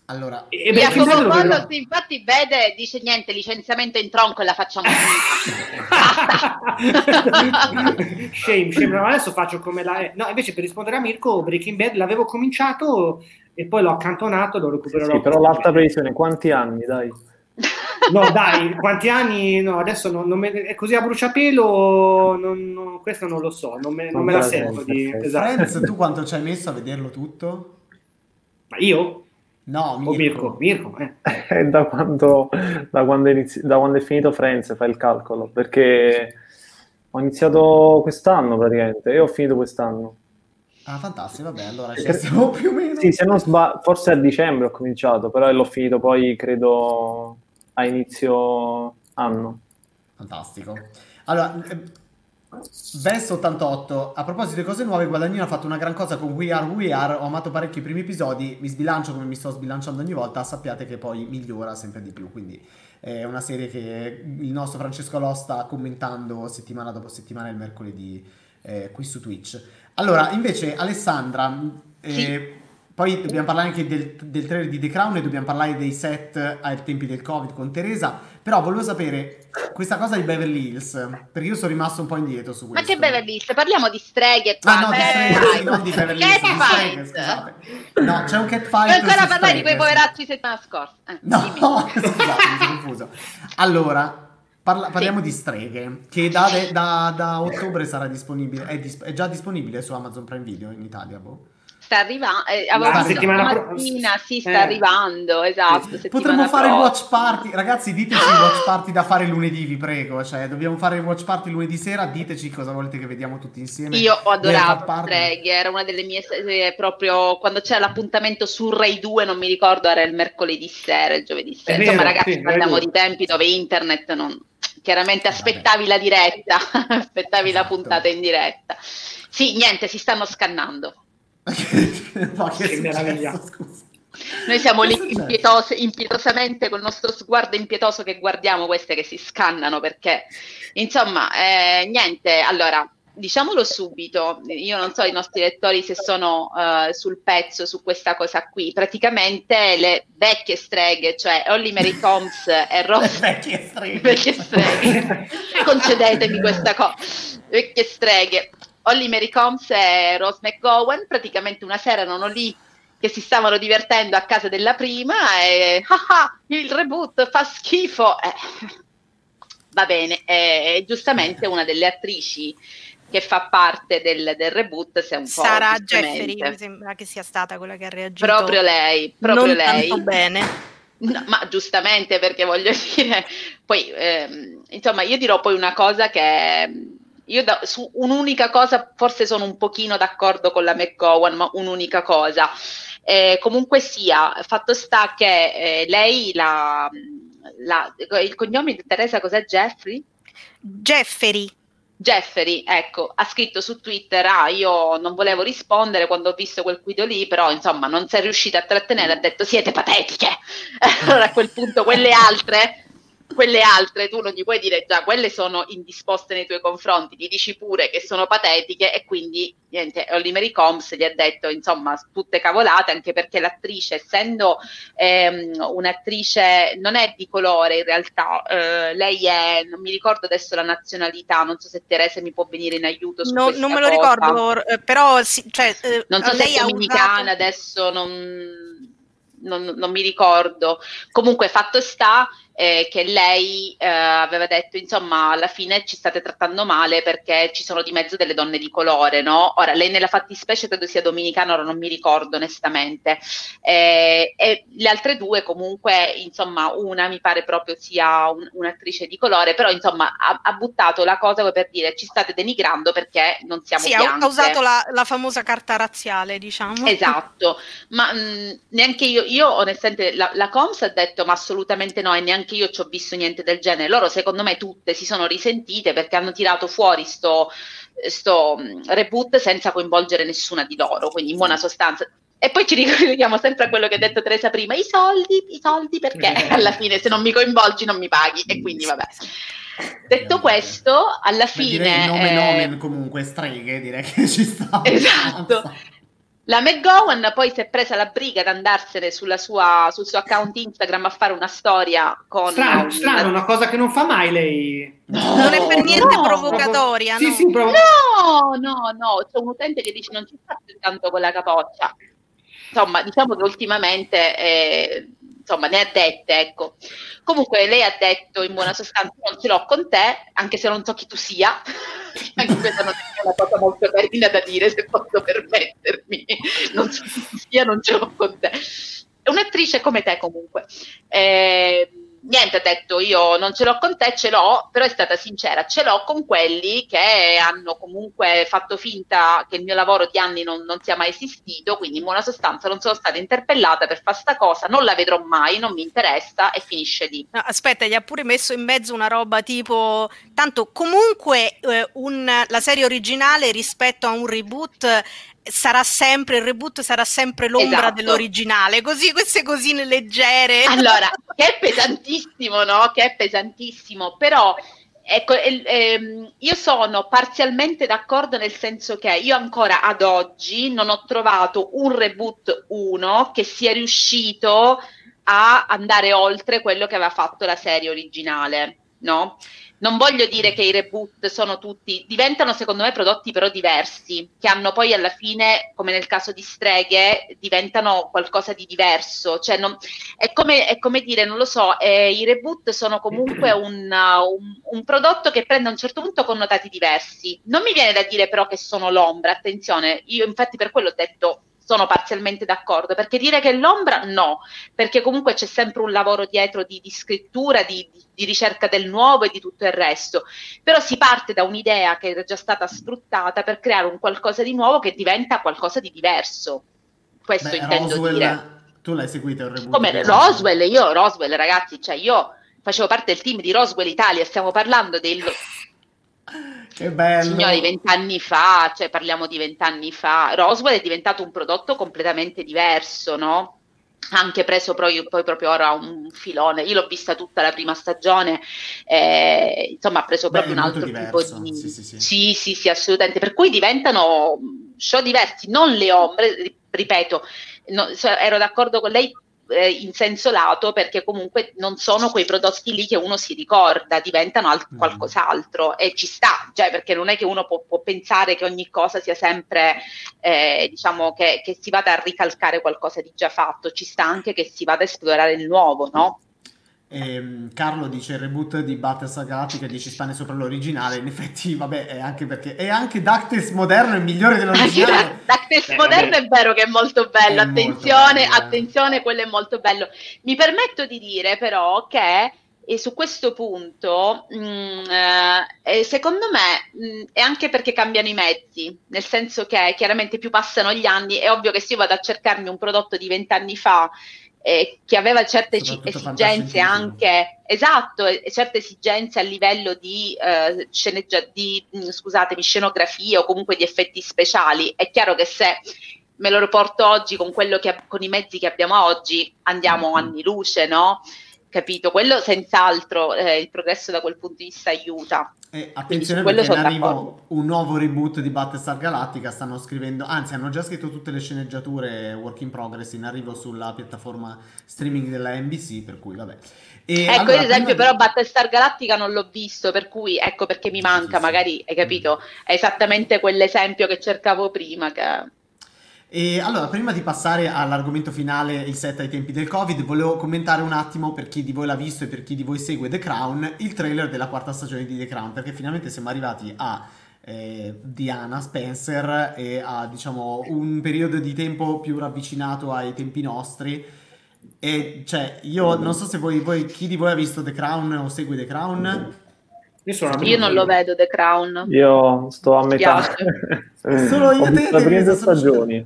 Allora, E, Via Breaking Bad lo Coca-Cola, vedrò. sì, infatti vede, dice niente, licenziamento in tronco e la facciamo finita. shame, shame, no, adesso faccio come la... No, invece per rispondere a Mirko, Breaking Bad l'avevo cominciato e poi l'ho accantonato, lo recupererò. Sì, però l'alta previsione, quanti anni, dai? No, dai, quanti anni? No, adesso non, non me, è così a bruciapelo, non, non- questo non lo so, non me, me la sento di... Esatto. Friends, tu quanto ci hai messo a vederlo tutto? Ma io? No, O Mirko? Mirko, eh. È da quando, da, quando inizi- da quando è finito Friends, fai il calcolo, perché ho iniziato quest'anno praticamente e ho finito quest'anno. Ah, fantastico, vabbè, allora ci siamo più o meno. Sì, se non sbaglio, forse a dicembre ho cominciato, però l'ho finito poi, credo, a inizio anno. Fantastico. Allora, eh, Vest88, a proposito di cose nuove, Guadagnino ha fatto una gran cosa con We Are We Are, ho amato parecchio i primi episodi, mi sbilancio come mi sto sbilanciando ogni volta, sappiate che poi migliora sempre di più, quindi è una serie che il nostro Francesco Lo sta commentando settimana dopo settimana il mercoledì eh, qui su Twitch. Allora, invece Alessandra, eh, Sì. poi dobbiamo parlare anche del, del trailer di The Crown e dobbiamo parlare dei set ai tempi del Covid con Teresa, però volevo sapere questa cosa di Beverly Hills, perché io sono rimasto un po' indietro su Ma questo. che Beverly Hills? Parliamo di streghe. Ah no, di streghe, sì, non di Beverly Hills, Catfight! scusate. No, c'è un catfight Vuoi ancora parlare di quei poveracci settimana scorsa? Eh, No, scusate, mi sono confuso. Allora, parla- parliamo di streghe, che da, da- da ottobre sarà disponibile, è, dis- è già disponibile su Amazon Prime Video in Italia, boh. Sta arrivando, eh, avevo La settimana pro- stamattina, sì, sta Eh. arrivando, esatto. Potremmo fare il prossima. watch party, ragazzi diteci il watch party da fare lunedì, vi prego, cioè dobbiamo fare il watch party lunedì sera, diteci cosa volete che vediamo tutti insieme. Io ho adorato. Streghe, era una delle mie serie proprio quando c'era l'appuntamento su Rai 2, non mi ricordo, era il mercoledì sera, il giovedì sera. È Insomma, vero, ragazzi, sì, parliamo di 2. tempi dove internet non chiaramente Vabbè. aspettavi la diretta, aspettavi la Esatto. puntata in diretta. Sì, niente, si stanno scannando. Ma che, Che meraviglia. scusa? Noi siamo Che lì impietos- impietosamente col nostro sguardo impietoso che guardiamo queste che si scannano perché, insomma, eh, niente, allora, diciamolo subito, io non so i nostri lettori se sono eh, sul pezzo su questa cosa qui, praticamente le vecchie streghe, cioè Holly Mary Combs e Rose Vecchie streghe. vecchie streghe, concedetemi questa cosa, vecchie streghe. Holly Mary Combs e Rose McGowan praticamente una sera erano lì che si stavano divertendo a casa della prima e ah ah, il reboot fa schifo. Eh, va bene, e giustamente una delle attrici che fa parte del, del reboot è un Sara Jeffrey mi sembra che sia stata quella che ha reagito Proprio lei, proprio non lei. tanto bene. No, ma giustamente perché voglio dire, poi ehm, insomma io dirò poi una cosa che io da- su un'unica cosa forse sono un pochino d'accordo con la McGowan, ma un'unica cosa. Eh, comunque sia, fatto sta che eh, lei la, la- il cognome di Teresa cos'è Jeffrey? Jeffrey, Jeffrey, ecco, ha scritto su Twitter, ah, io non volevo rispondere quando ho visto quel video lì, però insomma non si è riuscita a trattenere, ha detto siete patetiche. allora a quel punto quelle altre, quelle altre tu non gli puoi dire già, quelle sono indisposte nei tuoi confronti, gli dici pure che sono patetiche e quindi niente, Mary Combs gli ha detto insomma tutte cavolate, anche perché l'attrice essendo ehm, un'attrice non è di colore in realtà, eh, lei è, non mi ricordo adesso la nazionalità, non so se Teresa mi può venire in aiuto su No- non me lo cosa. ricordo, eh, però sì, cioè, eh, Non so se è dominicana usato- adesso, non, non- non mi ricordo. Comunque, fatto sta eh, che lei eh, aveva detto, insomma, alla fine ci state trattando male perché ci sono di mezzo delle donne di colore, no? Ora, lei nella fattispecie credo sia dominicana, ora non mi ricordo onestamente. Eh, e le altre due, comunque, insomma, una mi pare proprio sia un- un'attrice di colore, però, insomma, ha, ha buttato la cosa per dire ci state denigrando perché non siamo Sì, ha, bianche. ha usato la, la famosa carta razziale, diciamo. Esatto, ma mh, neanche io, io onestamente la, la Coms ha detto ma assolutamente no e neanche io ci ho visto niente del genere. Loro secondo me tutte si sono risentite perché hanno tirato fuori sto, sto mh, reboot senza coinvolgere nessuna di loro, quindi in buona sostanza. E poi ci ricordiamo sempre a quello che ha detto Teresa prima, i soldi, i soldi perché Eh. alla fine se non mi coinvolgi non mi paghi e quindi vabbè. Detto questo, alla Beh, direi fine... nome eh, nomen comunque streghe, direi che ci sta. Esatto. La McGowan poi si è presa la briga di andarsene sulla sua, sul suo account Instagram a fare una storia con Strano, un- strano, una cosa che non fa mai lei. Non è per niente no, provocatoria, Sì, no? sì, proprio. No, no, no, c'è un utente che dice non ci sta più tanto con la capoccia. Insomma, diciamo che ultimamente eh, insomma, ne ha dette, ecco. Comunque lei ha detto in buona sostanza non ce l'ho con te, anche se non so chi tu sia. anche questa non è una cosa molto carina da dire, se posso permettermi. Non so chi tu sia, non ce l'ho con te. È un'attrice come te comunque. Eh, niente, ha detto io non ce l'ho con te, ce l'ho, però è stata sincera, ce l'ho con quelli che hanno comunque fatto finta che il mio lavoro di anni non, non sia mai esistito, quindi in buona sostanza non sono stata interpellata per fare sta cosa, non la vedrò mai, non mi interessa e finisce lì. No, aspetta, gli ha pure messo in mezzo una roba tipo, tanto comunque eh, un, la serie originale rispetto a un reboot sarà sempre il reboot sarà sempre l'ombra Esatto. dell'originale così queste cosine leggere Allora, che è pesantissimo, no? Che è pesantissimo, però ecco, ehm, io sono parzialmente d'accordo nel senso che io ancora ad oggi non ho trovato un reboot 1 che sia riuscito a andare oltre quello che aveva fatto la serie originale, no? Non voglio dire che i reboot sono tutti, diventano secondo me prodotti però diversi, che hanno poi alla fine, come nel caso di Streghe, diventano qualcosa di diverso. Cioè non- è, come, è come dire, non lo so, eh, i reboot sono comunque un, uh, un- un prodotto che prende a un certo punto connotati diversi. Non mi viene da dire però che sono l'ombra, attenzione, io infatti per quello ho detto sono parzialmente d'accordo, perché dire che l'ombra no, perché comunque c'è sempre un lavoro dietro di, di scrittura, di, di- di ricerca del nuovo e di tutto il resto, però si parte da un'idea che era già stata sfruttata per creare un qualcosa di nuovo che diventa qualcosa di diverso. Questo Beh, intendo Roswell, dire. tu l'hai seguito il reboot? Come Roswell, io Roswell, ragazzi, cioè io facevo parte del team di Roswell Italia, stiamo parlando del Che bello. signori vent'anni fa, cioè parliamo di vent'anni fa. Roswell è diventato un prodotto completamente diverso, no? Anche preso poi, poi proprio ora un filone. Io l'ho vista tutta la prima stagione, eh, insomma, ha preso Beh, proprio è un altro tipo di. sì, sì, sì. sì, sì, sì, assolutamente. Per cui diventano show diversi, non le ombre, ri- ripeto, no, ero d'accordo con lei eh, in senso lato perché comunque non sono quei prodotti lì che uno si ricorda, diventano al- Mm. qualcos'altro e ci sta, cioè perché non è che uno può, può pensare che ogni cosa sia sempre, eh, diciamo, che, che si vada a ricalcare qualcosa di già fatto, ci sta anche che si vada a esplorare il nuovo, no? Ehm, Carlo dice il reboot di Battlestar Galactica 10 spanne sopra l'originale. In effetti, vabbè, è anche perché è anche DuckTales moderno è migliore dell'originale. DuckTales Beh, moderno vabbè. è vero che è molto bello, È molto attenzione, bello, eh. attenzione, quello è molto bello. Mi permetto di dire però che e su questo punto, mh, eh, eh, secondo me, mh, è anche perché cambiano i mezzi, nel senso che chiaramente più passano gli anni, è ovvio che se io vado a cercarmi un prodotto di vent'anni fa eh, che aveva certe esigenze anche, esatto, e- certe esigenze a livello di, eh, sceneggia- di mh, scusatemi, scenografie o comunque di effetti speciali, è chiaro che se me lo riporto oggi con, quello che, con i mezzi che abbiamo oggi, andiamo anni luce, no? Capito? Quello senz'altro eh, il progresso da quel punto di vista aiuta. E Quindi attenzione quello perché in arrivo un nuovo reboot di Battlestar Galactica. Stanno scrivendo, anzi, hanno già scritto tutte le sceneggiature work in progress in arrivo sulla piattaforma streaming della NBC. Per cui, vabbè. E ecco, allora, ad esempio, però Battlestar Galactica non l'ho visto, per cui ecco perché mi sì, manca, sì. magari hai capito? È esattamente quell'esempio che cercavo prima. Che... E allora, prima di passare all'argomento finale, il set ai tempi del Covid, volevo commentare un attimo per chi di voi l'ha visto e per chi di voi segue The Crown, il trailer della quarta stagione di The Crown, perché finalmente siamo arrivati a eh, Diana Spencer e a diciamo un periodo di tempo più ravvicinato ai tempi nostri. E cioè, io non so se voi, voi- chi di voi ha visto The Crown o segue The Crown. Io, sono Io non lo vedo The Crown. Io sto a metà. Solo io Ho te, visto le te,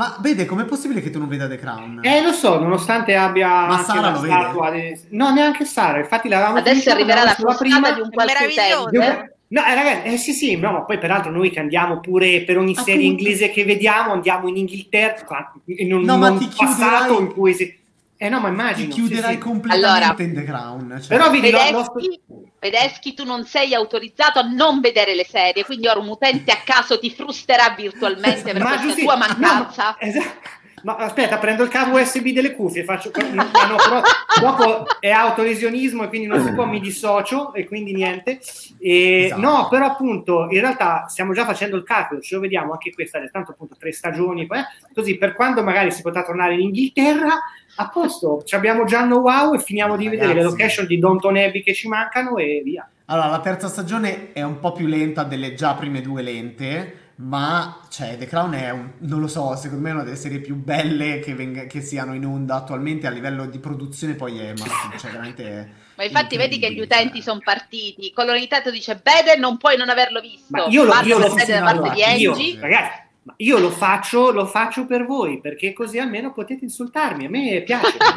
Ma vede, com'è possibile che tu non veda The Crown? Eh, lo so, nonostante abbia Ma Sara lo vede? statua di- No, neanche Sara, infatti l'avevamo Adesso finita, arriverà la frustata prima. di un qualche utente. No, eh, ragazzi, eh, sì, sì, no, ma poi peraltro noi che andiamo pure per ogni serie Appunto. inglese che vediamo, andiamo in Inghilterra, in un, No, un passato chiuderai- in cui si... Eh no, ma Ti immagino. chiuderai sì, sì. completamente Allora. in The Crown. cioè- Però vedi, lo- lo- Vedeschi, Vedeschi, tu non sei autorizzato a non vedere le serie, quindi ora un utente a caso ti frusterà virtualmente per Ma questa Giusy- tua no, mancanza. ma- esatto. Ma aspetta, prendo il cavo USB delle cuffie, faccio, no, no, però dopo è autolesionismo e quindi non si può, mi dissocio e quindi niente. E, Esatto. No, però appunto in realtà stiamo già facendo il calcolo, ce lo vediamo anche questa, tanto appunto tre stagioni, poi, eh, così per quando magari si potrà tornare in Inghilterra, a posto, ci abbiamo già know-how e finiamo di vedere le Ragazzi. location di Downton Abbey che ci mancano e via. Allora, la terza stagione è un po' più lenta delle già prime due lente, ma cioè, The Crown è un, non lo so, secondo me è una delle serie più belle che, venga, che siano in onda attualmente a livello di produzione poi è massimo, cioè veramente Ma infatti vedi che gli utenti sono partiti. Colonitato dice Bede non puoi non averlo visto. Ma io lo, io lo parte di io, Angie. ragazzi, ma io lo faccio, lo faccio per voi perché così almeno potete insultarmi. A me piace.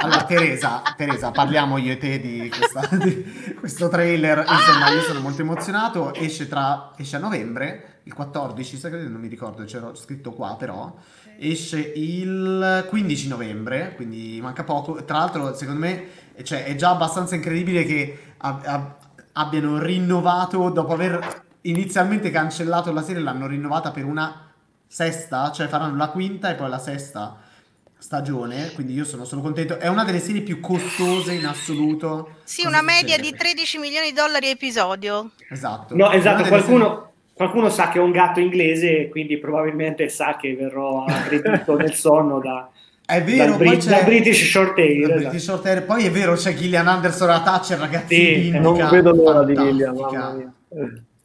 Allora, Teresa, Teresa, parliamo io e te di, questa- di questo trailer. Insomma, io sono molto emozionato. Esce, tra, esce a novembre, il 14, sai che non mi ricordo, c'era scritto qua però. Esce il 15 novembre, quindi manca poco. Tra l'altro, secondo me, cioè, è già abbastanza incredibile che ab- ab- abbiano rinnovato dopo aver inizialmente cancellato la serie, l'hanno rinnovata per una sesta, cioè faranno la quinta e poi la sesta stagione, quindi io sono solo contento. È una delle serie più costose in assoluto. Sì, Cosa una media di 13 milioni di dollari episodio. Esatto. No, È esatto, qualcuno, qualcuno sa che ho un gatto inglese, quindi probabilmente sa che verrò aggredito nel sonno da, serie- È vero, dal, poi Brit- c'è... British Short Hair. esatto. British Short Hair. Poi è vero, c'è Gillian Anderson a Thatcher, ragazzi. Sì, Non vedo l'ora di fantastica.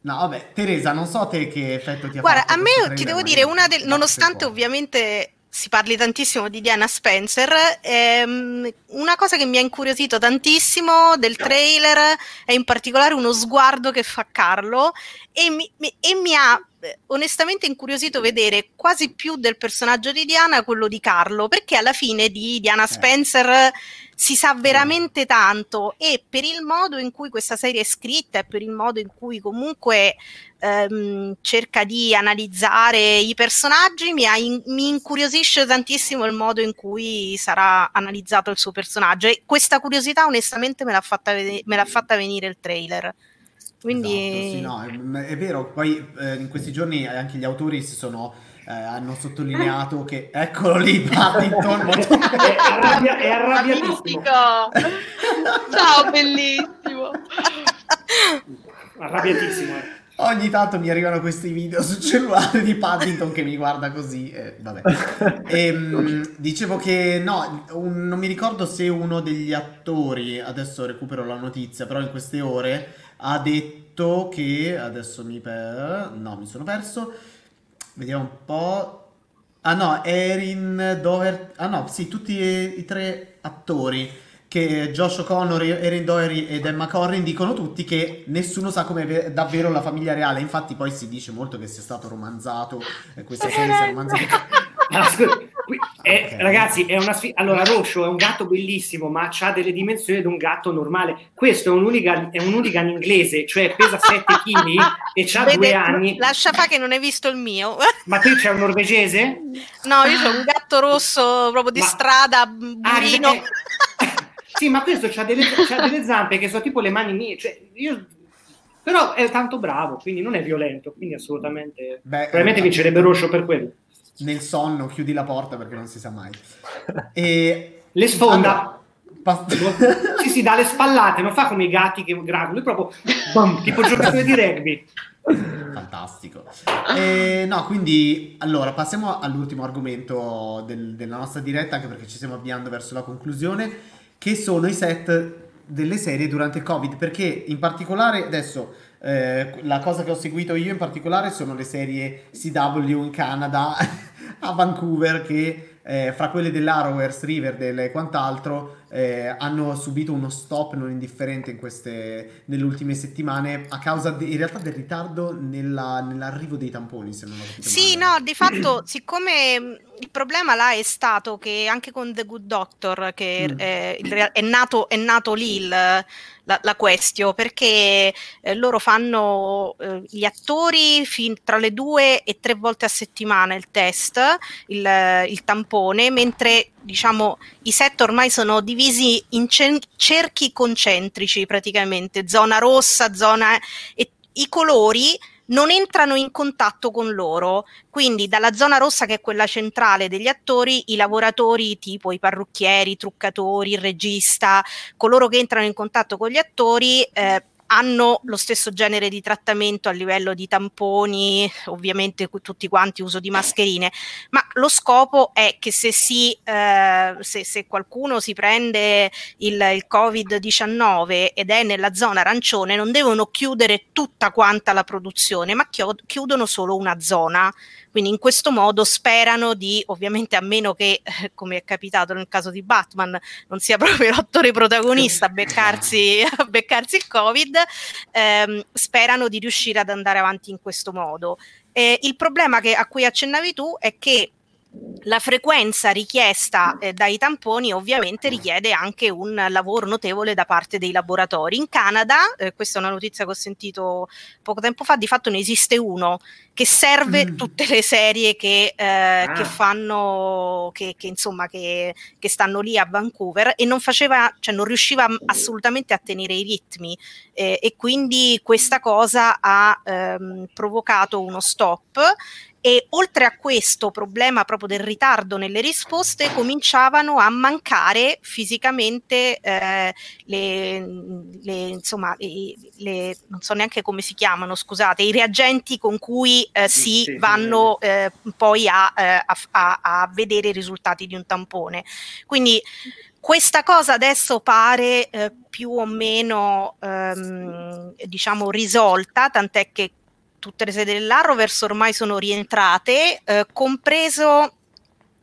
No, vabbè, Teresa, non so te che effetto ti ha Guarda, fatto a me ti devo dire, una del- no, nonostante ovviamente si parli tantissimo di Diana Spencer, ehm, una cosa che mi ha incuriosito tantissimo del trailer è in particolare uno sguardo che fa Carlo e mi, mi- e mi ha onestamente incuriosito vedere quasi più del personaggio di Diana quello di Carlo, perché alla fine di Diana Eh. Spencer si sa veramente tanto e per il modo in cui questa serie è scritta e per il modo in cui comunque ehm, cerca di analizzare i personaggi mi, in- mi incuriosisce tantissimo il modo in cui sarà analizzato il suo personaggio e questa curiosità onestamente me l'ha fatta, vede- me l'ha fatta venire il trailer quindi Esatto, sì, no, è, è vero. Poi eh, in questi giorni anche gli autori si sono, eh, hanno sottolineato che eccolo lì, Paddington. molto- È, arrabbia- è arrabbiatissimo. Ciao, bellissimo! Arrabbiatissimo. eh. Ogni tanto mi arrivano questi video sul cellulare di Paddington che mi guarda così. eh, vabbè. Ehm, dicevo che no, un- non mi ricordo se uno degli attori, adesso recupero la notizia, però in queste ore ha detto che adesso mi per... no, mi sono perso. Vediamo un po'. Ah no, Erin Doher. Ah no, sì, tutti e- i tre attori che Josh O'Connor, Erin Doherty ed Emma Corrin dicono tutti che nessuno sa come è davvero la famiglia reale. Infatti, poi si dice molto che sia stato romanzato. E questa serie sia romanzata. Ah, scusa, qui- è- Ok. Ragazzi, è una sfida. Allora, Roscio è un gatto bellissimo, ma ha delle dimensioni di un gatto normale. Questo è un hooligan, è un hooligan inglese, cioè pesa 7 kg e ha Vede, due anni. lascia fa che non hai visto il mio Ma te c'è un norvegese? no io ho un gatto rosso proprio di Ma- strada Ah, burino eh, sì, ma questo c'ha delle, c'ha delle zampe che sono tipo le mani mie. Cioè, io... Però è tanto bravo, quindi non è violento. Quindi assolutamente. Beh, probabilmente eh, vincerebbe Roscio per quello. Nel sonno chiudi la porta perché non si sa mai. E Le sfonda. Allora, pas- sì, sì, dà le spallate, non fa come i gatti che gravano, lui proprio bam, tipo giocatore di rugby. Fantastico. E, no, quindi allora passiamo all'ultimo argomento del- della nostra diretta, anche perché ci stiamo avviando verso la conclusione, che sono i set delle serie durante il Covid, perché in particolare adesso eh, la cosa che ho seguito io in particolare sono le serie CW in Canada a Vancouver che eh, fra quelle dell'Arrowverse, Riverdale e quant'altro eh, hanno subito uno stop non indifferente in queste, nelle ultime settimane a causa de- in realtà del ritardo nella- nell'arrivo dei tamponi se non ho capito Sì, male. no, di fatto, siccome mh, il problema là è stato che anche con The Good Doctor, che Mm. eh, in rea- è, nato, è nato lì il- la, la question, perché eh, loro fanno eh, gli attori fin- tra le due e tre volte a settimana il test, il, il tampone, mentre diciamo i set ormai sono divisi in cerchi concentrici praticamente, zona rossa, zona... e i colori non entrano in contatto con loro. Quindi dalla zona rossa, che è quella centrale degli attori, i lavoratori tipo i parrucchieri, i truccatori, il regista, coloro che entrano in contatto con gli attori, eh, hanno lo stesso genere di trattamento a livello di tamponi, ovviamente tutti quanti uso di mascherine, ma lo scopo è che se, si, eh, se, se qualcuno si prende il, il Covid-19 ed è nella zona arancione, non devono chiudere tutta quanta la produzione, ma chiudono solo una zona quindi in questo modo sperano di, ovviamente a meno che, eh, come è capitato nel caso di Batman, non sia proprio l'attore protagonista a beccarsi, a beccarsi il Covid, ehm, sperano di riuscire ad andare avanti in questo modo. Eh, il problema che, a cui accennavi tu è che la frequenza richiesta eh, dai tamponi ovviamente richiede anche un lavoro notevole da parte dei laboratori. In Canada, eh, questa è una notizia che ho sentito poco tempo fa, di fatto ne esiste uno che serve mm. tutte le serie che, eh, ah. che fanno, che, che insomma, che, stanno lì a Vancouver e non faceva, cioè non riusciva assolutamente a tenere i ritmi eh, e quindi questa cosa ha ehm, provocato uno stop e oltre a questo problema proprio del ritardo nelle risposte cominciavano a mancare fisicamente eh, le, le, insomma, le, le, non so neanche come si chiamano, scusate, i reagenti con cui eh, si sì, vanno. Eh, poi a, eh, a, a, a vedere i risultati di un tampone. Quindi questa cosa adesso pare eh, più o meno ehm, diciamo risolta, tant'è che tutte le sedi dell'Arrowverse ormai sono rientrate, eh, compreso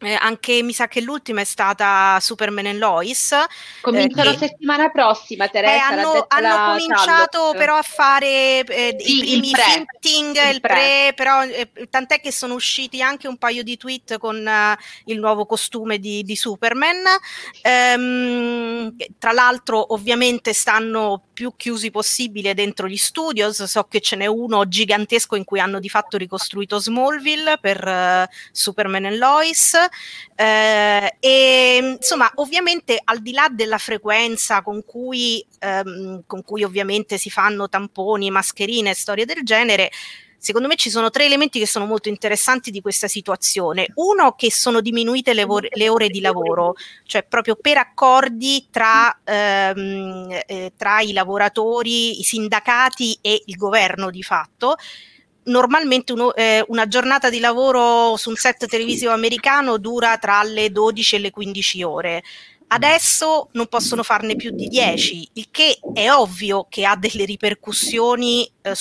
eh, anche mi sa che l'ultima è stata Superman e Lois. Cominciano eh, settimana prossima, Teresa. Eh, hanno, hanno cominciato Charlotte. però a fare eh, sì, i primi finting, il, il pre, pre però eh, tant'è che sono usciti anche un paio di tweet con uh, il nuovo costume di, di Superman. Ehm, tra l'altro ovviamente stanno più chiusi possibile dentro gli studios, so che ce n'è uno gigantesco in cui hanno di fatto ricostruito Smallville per uh, Superman e Lois. Eh, e insomma, ovviamente al di là della frequenza con cui, ehm, con cui ovviamente si fanno tamponi, mascherine, storie del genere, secondo me ci sono tre elementi che sono molto interessanti di questa situazione. Uno, che sono diminuite le, vor- le ore di lavoro, cioè proprio per accordi tra, ehm, eh, tra, i lavoratori, i sindacati e il governo di fatto normalmente uno, eh, una giornata di lavoro su un set televisivo americano dura tra le 12 e le 15 ore. Adesso non possono farne più di 10, il che è ovvio che ha delle ripercussioni eh,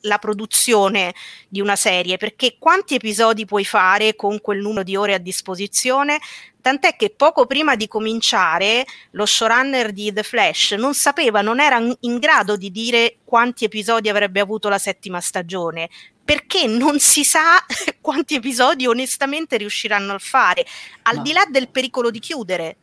sulla produzione di una serie, perché quanti episodi puoi fare con quel numero di ore a disposizione? Tant'è che poco prima di cominciare lo showrunner di The Flash non sapeva, non era in grado di dire quanti episodi avrebbe avuto la settima stagione, perché non si sa quanti episodi onestamente riusciranno a fare, al Ma... di là del pericolo di chiudere.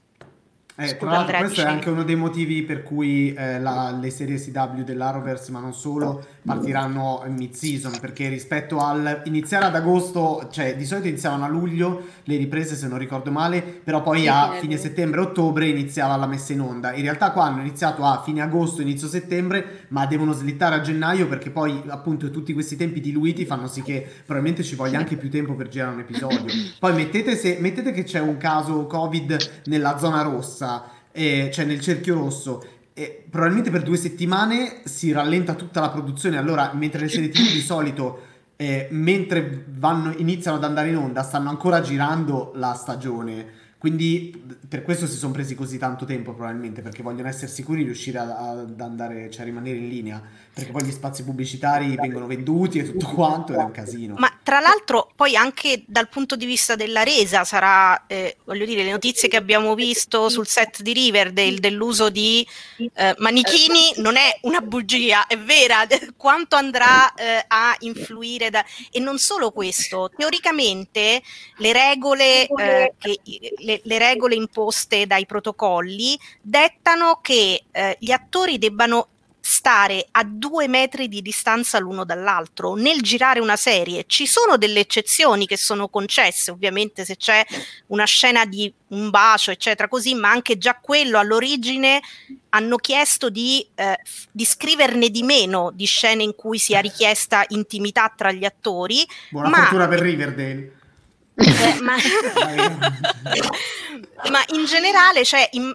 Eh, tra l'altro questo è anche uno dei motivi per cui eh, la, le serie CW dell'Arrowverse, ma non solo, partiranno in mid-season, perché rispetto al iniziare ad agosto, cioè di solito iniziavano a luglio le riprese se non ricordo male, però poi a fine settembre-ottobre iniziava la messa in onda. In realtà qua hanno iniziato a fine agosto, inizio settembre, ma devono slittare a gennaio perché poi appunto tutti questi tempi diluiti fanno sì che probabilmente ci voglia anche più tempo per girare un episodio. Poi mettete, se, mettete che c'è un caso Covid nella zona rossa rossa, eh, cioè nel cerchio rosso, e probabilmente per due settimane si rallenta tutta la produzione. Allora, mentre le serie TV di solito, eh, mentre vanno, iniziano ad andare in onda, stanno ancora girando la stagione. Quindi per questo si sono presi così tanto tempo, probabilmente, perché vogliono essere sicuri di riuscire ad andare, cioè a rimanere in linea perché poi gli spazi pubblicitari vengono venduti e tutto quanto ed è un casino. Ma tra l'altro poi anche dal punto di vista della resa sarà, eh, voglio dire, le notizie che abbiamo visto sul set di Riverdale dell'uso di eh, manichini non è una bugia, è vera, quanto andrà eh, a influire da... e non solo questo, teoricamente le regole, eh, che, le, le regole imposte dai protocolli dettano che eh, gli attori debbano stare a due metri di distanza l'uno dall'altro nel girare una serie. Ci sono delle eccezioni che sono concesse, ovviamente se c'è una scena di un bacio, eccetera, così, ma anche già quello all'origine hanno chiesto di, eh, di scriverne di meno di scene in cui sia richiesta intimità tra gli attori. Buona ma... fortuna per Riverdale. Eh, ma... ma... in generale, cioè, in,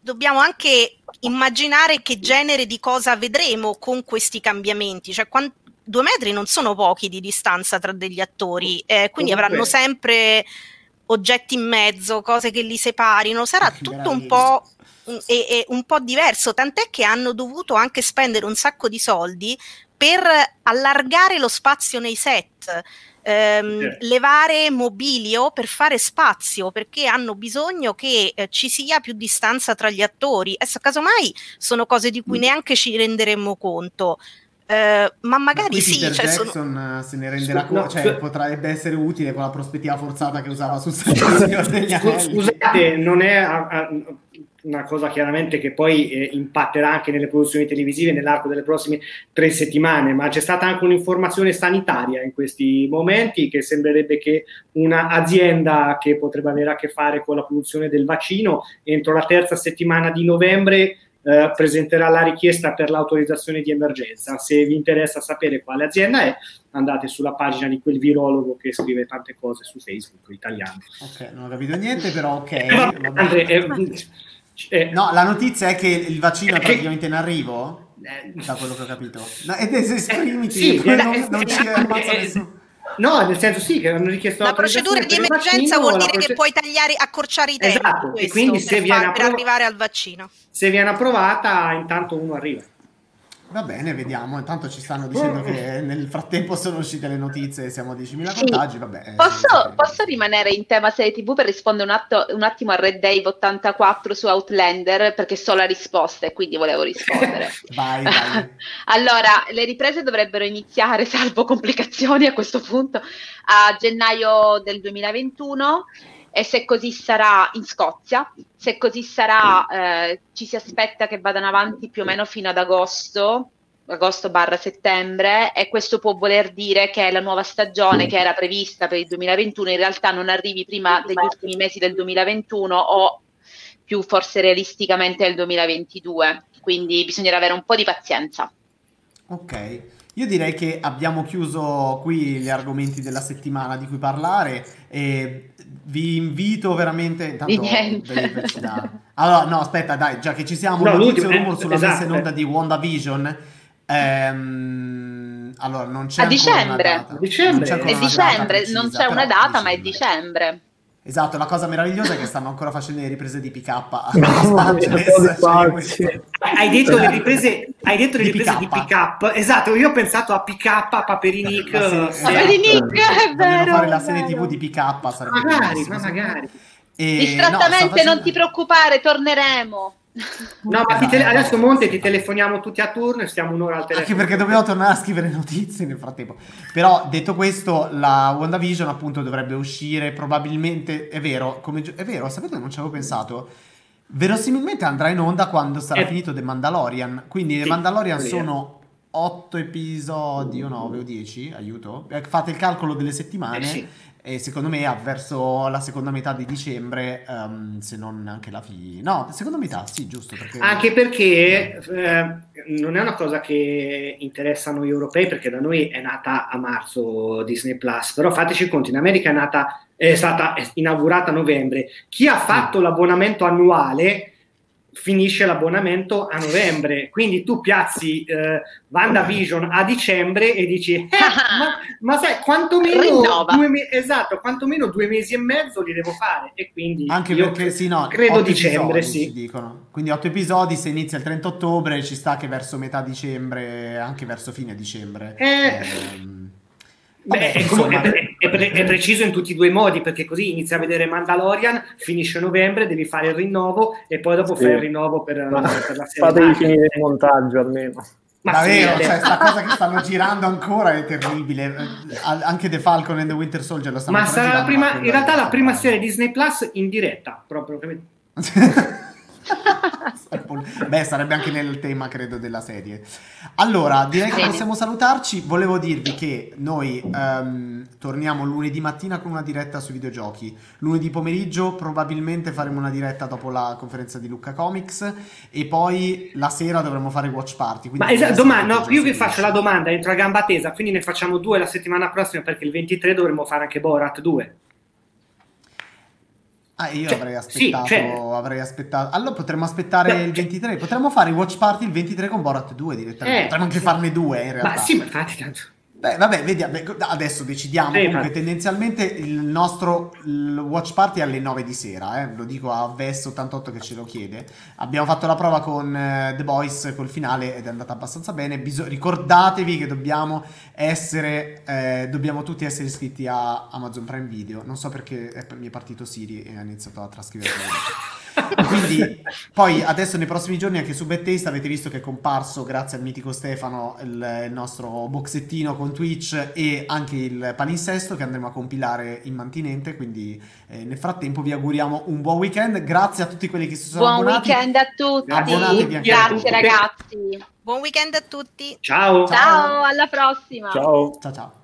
dobbiamo anche immaginare che genere di cosa vedremo con questi cambiamenti, cioè quan- due metri non sono pochi di distanza tra degli attori, eh, quindi Comunque- avranno sempre oggetti in mezzo, cose che li separino, sarà tutto un po', un- e- e un po' diverso, tant'è che hanno dovuto anche spendere un sacco di soldi per allargare lo spazio nei set. Ehm, Certo. levare mobilio per fare spazio perché hanno bisogno che eh, ci sia più distanza tra gli attori. Adesso, casomai, sono cose di Mm. cui neanche ci renderemo conto. Eh, ma magari qui sì, Peter cioè, sono- Jackson eh, se ne renderà conto, no, cioè scu- potrebbe essere utile con la prospettiva forzata che usava Anelli. Scusate, non è a- a- una cosa chiaramente che poi eh, impatterà anche nelle produzioni televisive nell'arco delle prossime tre settimane, ma c'è stata anche un'informazione sanitaria in questi momenti che sembrerebbe che un'azienda che potrebbe avere a che fare con la produzione del vaccino entro la terza settimana di novembre eh, presenterà la richiesta per l'autorizzazione di emergenza. Se vi interessa sapere quale azienda è, andate sulla pagina di quel virologo che scrive tante cose su Facebook italiano. Ok, non ho capito niente, però ok. Eh, vabbè, vabbè. Andre, eh, eh, No, la notizia è che il vaccino è Che- praticamente in arrivo, eh, da quello che ho capito. No, ed esprimiti, sì, poi eh, non, eh, non ci eh, ammazza eh, nessuno. No, nel senso sì, che hanno richiesto la procedura di per emergenza vaccino, vuol dire che proce- puoi tagliare, accorciare i tempi Esatto, e quindi per, se viene far- per appro- arrivare al vaccino. Se viene approvata, intanto uno arriva. Va bene, vediamo. Intanto ci stanno dicendo che nel frattempo sono uscite le notizie e siamo a 10.000 Sì. contagi. Vabbè, eh, Posso, sapete. posso rimanere in tema serie TV per rispondere un, atto- un attimo a Red Dave 84 su Outlander perché so la risposta e quindi volevo rispondere. Vai, vai. Allora, le riprese dovrebbero iniziare, salvo complicazioni a questo punto, a gennaio del 2021 e se così sarà in Scozia, se così sarà eh, ci si aspetta che vadano avanti più o meno fino ad agosto, agosto barra settembre e questo può voler dire che la nuova stagione che era prevista per il 2021 in realtà non arrivi prima degli ultimi mesi del 2021 o più forse realisticamente del 2022, quindi bisognerà avere un po' di pazienza. Ok, io direi che abbiamo chiuso qui gli argomenti della settimana di cui parlare e vi invito veramente intanto Allora, no, aspetta, dai, già che ci siamo, No, notizio l'ultimo, rumor eh, sulla esatto, messa in onda eh. di WandaVision. Ehm, allora, non c'è A una dicembre. data. A dicembre. Non c'è una data dicembre, non c'è una data, ma è dicembre. Esatto, la cosa meravigliosa è che stanno ancora facendo le riprese di PK a No, di Angeles, cioè, Hai detto le riprese, hai detto le Di riprese di pick-up. pick up. Esatto, io ho pensato a pick up, Paperinic. La serie- eh, esatto. Vedi Nick, è vero. fare la serie vero. TV di PK, sarebbe Magari, ma magari. E, no, Distrattamente, sta facendo- non ti preoccupare, torneremo. No, ma tele- adesso Monte ti telefoniamo tutti a turno e stiamo un'ora al Anche telefono. perché dobbiamo tornare a scrivere notizie nel frattempo. Però, detto questo, la WandaVision appunto dovrebbe uscire probabilmente, è vero, come, è vero, sapete, non ci avevo pensato. Verosimilmente andrà in onda quando sarà Eh. finito The Mandalorian. Quindi The Sì, Mandalorian quelli, sono 8 episodi o 9 o 10, aiuto. Eh, Fate il calcolo delle settimane. Eh sì. E secondo me ah, verso la seconda metà di dicembre, ehm, se non anche la fine. No, seconda metà, sì, giusto. Perché... Anche perché eh, non è una cosa che interessa a noi europei, perché da noi è nata a marzo Disney Plus, però fateci conto, in America è nata, è stata inaugurata a novembre. Chi ha fatto l'abbonamento annuale finisce l'abbonamento a novembre, quindi tu piazzi eh, WandaVision a dicembre e dici, eh, ma, ma sai, quantomeno due, me- esatto, quantomeno due mesi e mezzo li devo fare e quindi Anche io perché sì, no, credo otto dicembre, episodi, sì. ci dicono. Quindi 8 episodi, se inizia il 30 ottobre, ci sta che verso metà dicembre, anche verso fine dicembre. Eh. Ehm, Beh, è, è- è pre- è preciso in tutti e due i modi perché così inizi a vedere Mandalorian, finisce novembre, devi fare il rinnovo e poi dopo Sì. fai il rinnovo per, Ma per la serie. fatevi Marvel. finire il montaggio almeno. Ma davvero, sì, cioè, sta cosa che stanno girando ancora è terribile. Anche The Falcon and the Winter Soldier lo stanno ma sarà la prima, ma in realtà la prima serie Disney Plus in diretta, proprio. Beh, sarebbe anche nel tema, credo, della serie. Allora, direi che possiamo salutarci. Volevo dirvi che noi ehm, torniamo lunedì mattina con una diretta sui videogiochi. Lunedì pomeriggio probabilmente faremo una diretta dopo la conferenza di Lucca Comics e poi la sera dovremo fare watch party. Ma esatto, domani, no, io vi faccio la domanda entro a gamba tesa, quindi ne facciamo due la settimana prossima perché il 23 dovremo fare anche Borat 2. Ah, io Cioè, avrei sì, aspettato, cioè- avrei aspettato. Allora potremmo aspettare No, il cioè- 23. Potremmo fare i watch party il 23 con Borat 2 direttamente. Eh, Potremmo anche sì. farne due in realtà. Ma sì, ma infatti tanto. Beh, vabbè, vediamo. Adesso decidiamo. Sì, Comunque, infatti. tendenzialmente il nostro il watch party è alle 9 di sera. Eh? Lo dico a Vess88 che ce lo chiede. Abbiamo fatto la prova con eh, The Boys col finale ed è andata abbastanza bene. Biso- ricordatevi che dobbiamo essere. eh, dobbiamo tutti essere iscritti a Amazon Prime Video. Non so perché è- mi è partito Siri e ha iniziato a trascrivere. Quindi, poi adesso nei prossimi giorni anche su Bad Taste avete visto che è comparso, grazie al mitico Stefano, il, il nostro boxettino con Twitch e anche il palinsesto che andremo a compilare in mantinente. Quindi, eh, nel frattempo, vi auguriamo un buon weekend. Grazie a tutti quelli che si sono Buon abbonati. weekend a tutti. Abbonatevi anche a Grazie tutti. ragazzi. Buon weekend a tutti. Ciao. Ciao. Ciao, alla prossima. Ciao. Ciao ciao.